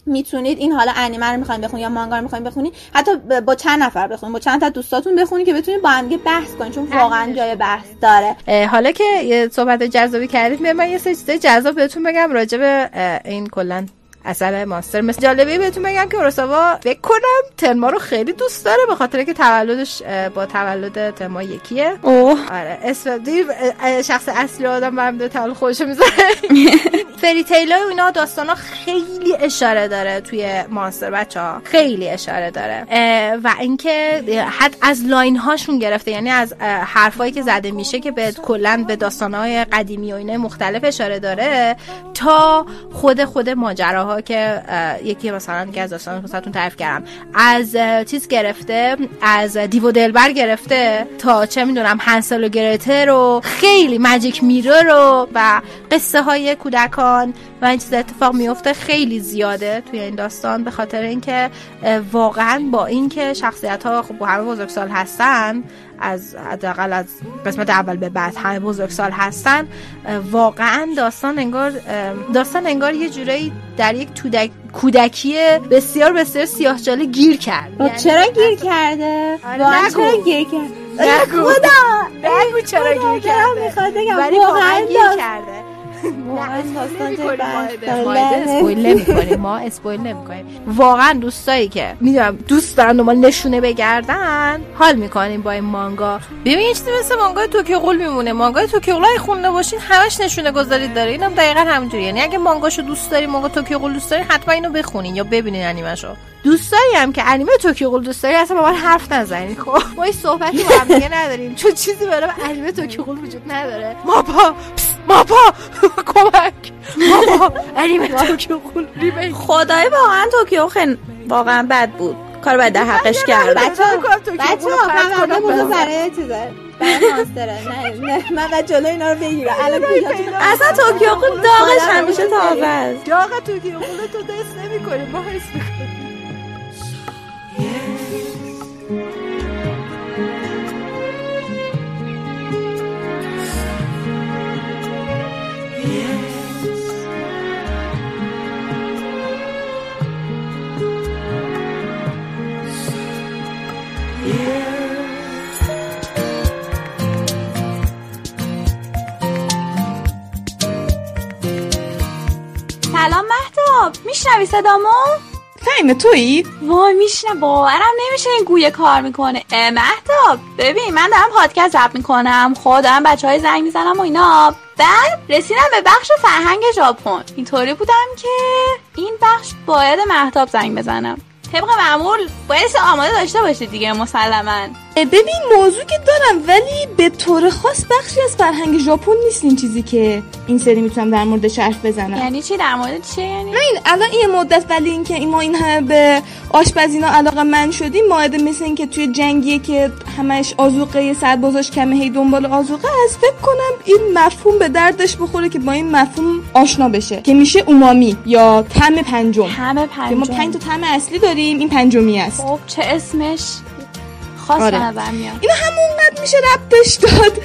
می‌تونید این حالا انیمه رو می‌خواین بخونید یا مانگا رو می‌خواین بخونید حتی با چند نفر بخونید با چند تا دوستاتون بخونید که بتونید با هم بحث کنید چون واقعا جای بحث داره. حالا که یه صحبت جذابی کردید من یه سری چیزای جذاب بهتون بگم راجع به این کلا اثر ماستر. مثل جالبی بهتون بگم که اوراساوا فکر کنم تنما رو خیلی دوست داره به خاطر که تولدش با تولد تنما یکیه. اوه. آره. اسم شخص اصلی آدم برم به تولد خودشو می‌ذاره. فری تیلا و اینا داستانا خیلی اشاره داره توی مانستر بچه ها خیلی اشاره داره. و اینکه حد از لاین هاشون گرفته یعنی از حرفایی که زده میشه که به کلا به داستانهای قدیمی و اینا مختلف اشاره داره تا خود خود ماجراها که یکی مثلا که از داستان خودتون تعریف کردم. از چیز گرفته از دیو دلبر گرفته تا چه می‌دونم هنسل و گرته رو خیلی ماجیک میرر رو و قصه های کودکان و این چیز اتفاق میفته خیلی زیاده توی این داستان به خاطر اینکه واقعا با اینکه شخصیت ها خب همه بزرگسال هستن از حداقل از قسمت اول به بعد همه بزرگسال هستن. واقعا داستان انگار داستان انگار یه جورایی در یک تودک- کودکی بسیار بسیار سیاهچاله گیر کرد. خب چرا گیر کرده؟ آره،. چرا گیر کرده؟ نگو. نگو چرا گیر کرده. واقعا گیر کرده. مایده داره. اسپویل نمی‌کنیم. ما اسپویل نمی‌کنیم واقعا دوستایی که می‌دونم دوست دارن دنبال نشونه بگردن حال می‌کنیم با این مانگا. ببین چیزی مثل مانگای توکیو غول میمونه. مانگای توکیو اگه خونده باشین همش نشونه گذاری داره. اینم دقیقا همونجوری یعنی اگه مانگاشو دوست داری مانگا توکیو غول دوست داری حتما اینو بخونین یا ببینین انیمهشو. دوستایی هم که انیمه توکیو غول دوست داری اصلا با من حرف نزنین خب. ما این صحبتی با هم دیگه نداریم. چون چیزی برای انیمه توکیو غول وجود نداره. کمک MAPPA انیمه توکیو خدای واقعا توکیو خیلی واقعا بد بود. کار باید در حقش کرد. بچه بچه بوده بزن. برای چیزه من باید جلو اینا رو بگیرم. الان کجا اصلا توکیو خود داغش همیشه تازه است داغ توکیو غول تو دست نمی‌کنیم ما حس می‌کنیم ایناب میشنوی صدامو؟ فهمه تویی؟ وای میشنه باورم نمیشه این گویه کار می‌کنه. اه، مهتاب ببین من دارم پادکست ضبط می‌کنم. خب دارم بچه های زنگ می‌زنم و اینا. بعد رسیدم به بخش فرهنگ ژاپن. اینطوری بودم که این بخش باید مهتاب زنگ بزنم. طبق معمول باید آماده داشته باشید دیگه مسلما. ببین موضوع که دارم ولی به طور خاص بخشی از فرهنگ ژاپن نیست این چیزی که این سری می‌تونم در موردش حرف بزنم. یعنی چی؟ در مورد چیه یعنی؟ این الان این مدت ولی اینکه این ما این همه به آشپزینا علاقه من شدیم ماهده مثل اینکه توی جنگیه که همش آزوقه سربازاش کمه هی دنبال آزوقه است. فکر کنم این مفهوم به دردش بخوره که با این مفهوم آشنا بشه که میشه اومامی یا تم پنجم. همه که ما پنجم. پنج تا تم اصلی داریم این پنجمی است. خب چه اسمش؟ خاص آره. به نظر میاد اینو همونقدر میشه ربطش داد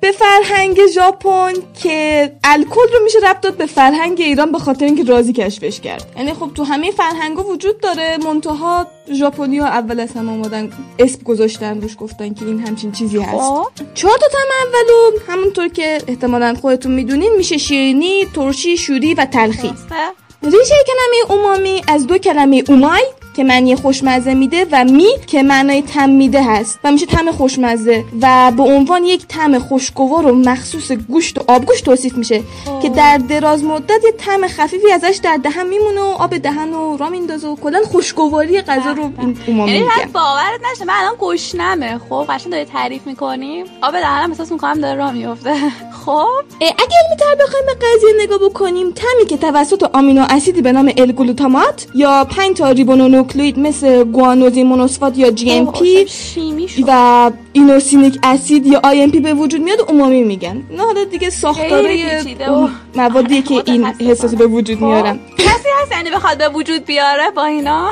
به فرهنگ ژاپن که الکل رو میشه ربط داد به فرهنگ ایران به خاطر اینکه رازی کشفش کرد. یعنی خب تو همه فرهنگا وجود داره. منتها ژاپنی ها اول از همه اومدن اسم گذاشتن روش گفتن که این همچین چیزی هست. خب چهار تا تم اولو همونطور که احتمالا خودتون می‌دونین میشه شیرینی ترشی شوری و تلخی. ریشه کلمه اومامی از دو کلمه اومای که معنی خوشمزه میده و می که معنای تم میده هست و میشه تم خوشمزه و به عنوان یک تم خوشگوار و مخصوص گوشت و آبگوشت توصیف میشه که در دراز مدت یه تم خفیفی ازش در دهن میمونه و آب دهن و را میندازه و کلا خوشگواری غذا رو این اومامی یعنی میگن. شاید باورت نشه من الان گشنمه خب؟ قشنگ داری تعریف می‌کنیم آب دهنم احساس می‌کنم داره راه میفته خب؟ اگه علمی‌تر بخوایم به قضیه نگاه بکنیم طعمی که توسط آمینو اسیدی به نام ال گلوتامات یا 5 تا ریبونوکلئوتید مثل گوانوزین مونوسفات یا GMP و اینوسینیک اسید یا IMP به وجود میاد اومامی میگن. نه حالا دیگه ساختاره موادی که این حساسی به وجود میارن. کسی هست یعنی بخواد به وجود بیاره با اینا؟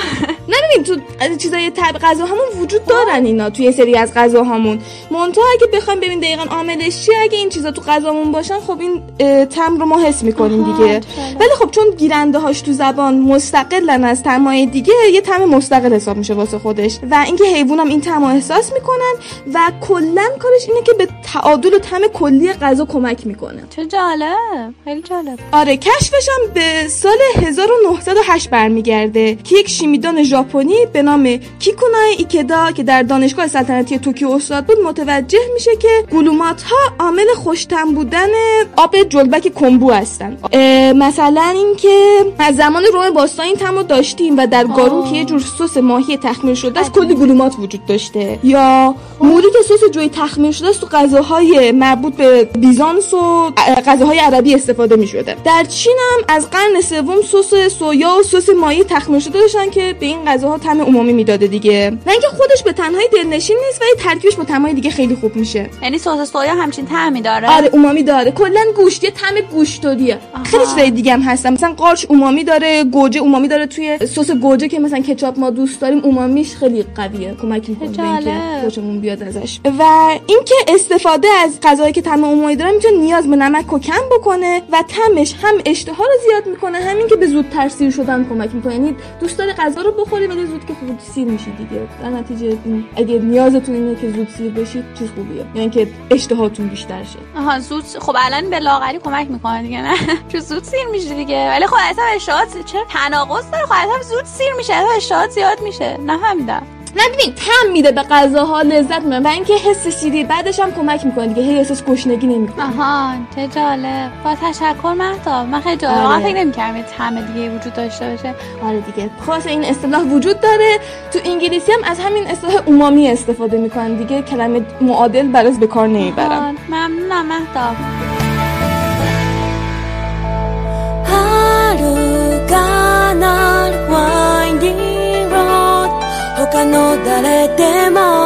نه ببین تو از چیزای تب غذا همون وجود دارن اینا توی یه سری از غذاهامون. منتها اگه بخوایم ببین دقیقا عاملش چیه اگه این چیزا تو غذامون باشن خب این طعم رو ما حس می‌کنیم دیگه. ولی خب چون گیرنده هاش تو زبان مستقلن از طعمای دیگه یه طعم مستقل حساب میشه واسه خودش. و اینکه حیوانام این رو احساس می‌کنن و کلا کارش اینه که به تعادل و طعم کلی غذا کمک می‌کنه. چه جالب خیلی جالب. آره کشفش هم به سال 1908 برمیگرده که یک شیمیدان ژاپنی به نام کیکونائه ایکدا که در دانشگاه سلطنتی توکیو استاد بود متوجه میشه که گلوتامات ها عامل خوش طعم بودن آب جلبک کمبو هستن. مثلا اینکه از زمان روم باستان این طعمو داشتیم و در گاروم که یه جور سس ماهی تخمیر شده است کلی گلوتامات وجود داشته. یا موری که سس جوی تخمیر شده است تو غذاهای مربوط به بیزانس و اه، غذاهای عربی استفاده می شده در چین هم از قرن سوم سس سویا و سس ماهی تخمیر شده داشتن که به این غذاها طعم اومامی می‌داده دیگه. نه اینکه خودش به تنهایی دلنشین نیست ولی ترکیبش با طعمای دیگه خیلی خوب میشه. یعنی سس سویا همچین طعمی داره؟ آره اومامی داره. کلا گوشت یه طعم گوشتاریه خیلی چیزای دیگه هم هستن. مثلا قارچ اومامی داره گوجه اومامی داره. توی سس گوجه که مثلا کچاپ ما دوست داریم اومامیش خیلی قویه. کمک می‌کنه به اینکه جالب. خوشمون بیاد ازش. و اینکه استفاده از غذایی که طعم عمومی داره می‌تونه نیاز به نمک و کم بکنه و طعمش هم اشتها رو زیاد می‌کنه. همین که به زودتر سیر شدن کمک می‌کنه. یعنی دوست داری غذا رو بخوری ولی زود که خوب سیر میشی دیگه. در نتیجه اگه نیازتون اینه که زود سیر بشید چیز خوبیه. یعنی که اشتهاتون بیشتر شه. آها زود خب الان به لاغری کمک می‌کنه دیگه نه؟ چون زود سیر میشه دیگه. ولی خب اصلا اشتهات چرا؟ تناقض داره. خب اصلا زود سیر میشه. اشتهات زیاد میشه. نفهمیدم. نه ببین طعم میده به غذاها لذت میده و اینکه حس سیری بعدش هم کمک می‌کنه دیگه. هی احساس گشنگی نمی‌کنه. آها چه جالب. با تشکر مهتاب من خیلی جالب. آره. فکر نمی‌کردم یه طعم دیگه وجود داشته باشه. آره دیگه. خلاص این اصطلاح وجود داره. تو انگلیسی هم از همین اصطلاح اومامی استفاده می‌کنن دیگه. کلمه معادل براش به کار نمی‌برن ممنونم مهتاب 遥誰でも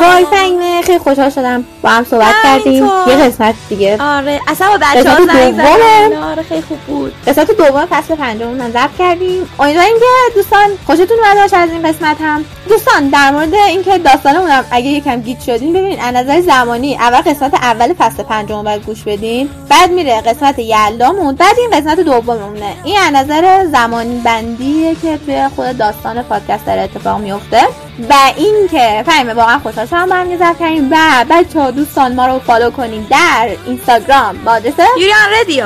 وای فهیمه خیلی خوشحال شدم با هم صحبت کردیم. یه قسمت دیگه. آره اصلا با بچه ها آره خیلی خوب بود. قسمت دوم فصل پنجم من ضبط کردیم. امیدواریم که دوستان خوشتون اومده باشه از این قسمت هم. دوستان در مورد اینکه داستانمون هم اگه یکم گیت شدین ببینید از نظر زمانی اول قسمت اول فصل پنجم رو باید گوش بدین. بعد میره قسمت یلدامون. بعد این قسمت دوممونه این از نظر زمان بندیه که توی خود داستان پادکست داره اتفاق میفته. و این که فهمه واقعا خوشحال شدم با هم ضبط کردیم و بچه ها دوستان ما رو follow کنین در اینستاگرام با آدرس یوریان رادیو.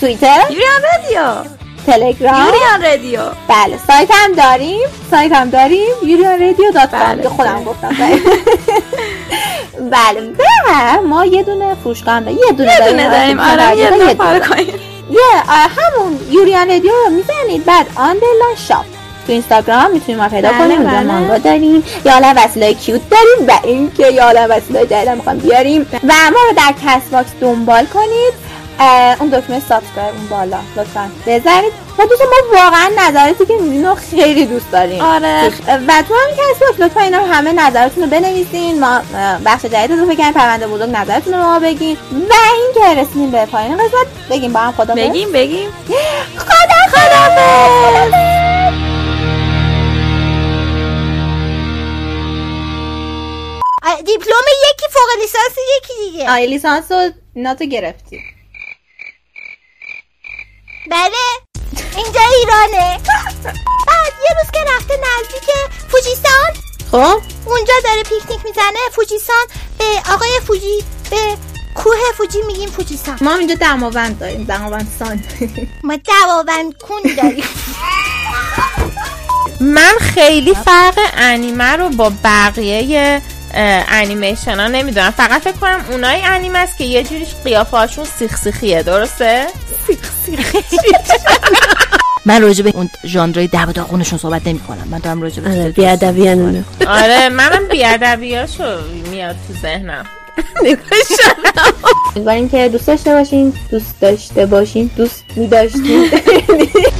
توییتر؟ یوریان رادیو. تلگرام؟ یوریان رادیو. بله سایت هم داریم. سایت هم داریم. یوریان رادیو dot بله. خودم گفتم بله. بله و ما یه دونه فروشگاه هم داریم. یه دونه یه دونه داریم. آره یه دونه کنیم. یه آه، همون یوریان رادیو رو می‌زنید بعد underline shop. تو اینستاگرام می‌تونیم ما پیدا بله، کنیم اونجا بله. مانگا داریم. یا حالا وسیله cute داریم و اینکه یا حالا وسیله جدید هم می‌خوام بیاریم. و ما رو در کست باکس دنبال کنید. اون دکمه subscribe اون بالا لطفا. بزنید و دوستان ما واقعا نظراتی که میدین رو خیلی دوست داریم. آره. و تو همین کست باکس لطفا اینا رو همه نظراتتون رو بنویسین. ما بخش جدید اضافه کردیم پرونده بزرگ نظرتون رو ما بگین. و اینکه رسیدیم به پایین قسمت بگیم با هم خدا بگیم بگیم. خدا خدا دیپلم یکی فوق لیسانس یکی دیگه. آی لیسانس رو ناتو گرفتی. بله. اینجا ایرانه. بعد یه روز که رفته نزدیک فوجیسان خب؟ اونجا داره پیکنیک می‌زنه. فوجیسان به آقای فوجی به کوه فوجی میگیم فوجیسان. ما اینجا دماوند داریم دماوند سان. ما دواوند کون داریم. من خیلی فرق انیمه رو با بقیه انیمیشن ها نمی‌دونم. فقط فکر کنم اونای انیمه است که یه جوریش قیافه هاشون سیخ سیخیه درسته؟ من راجع به اون ژانرهای دب و داغونشون صحبت نمی کنم من دارم راجع به بیادبی آره منم بیادبیاشو میاد تو ذهنم. امیدواریم که دوست داشته باشین دوست داشته باشین دوست می داشتین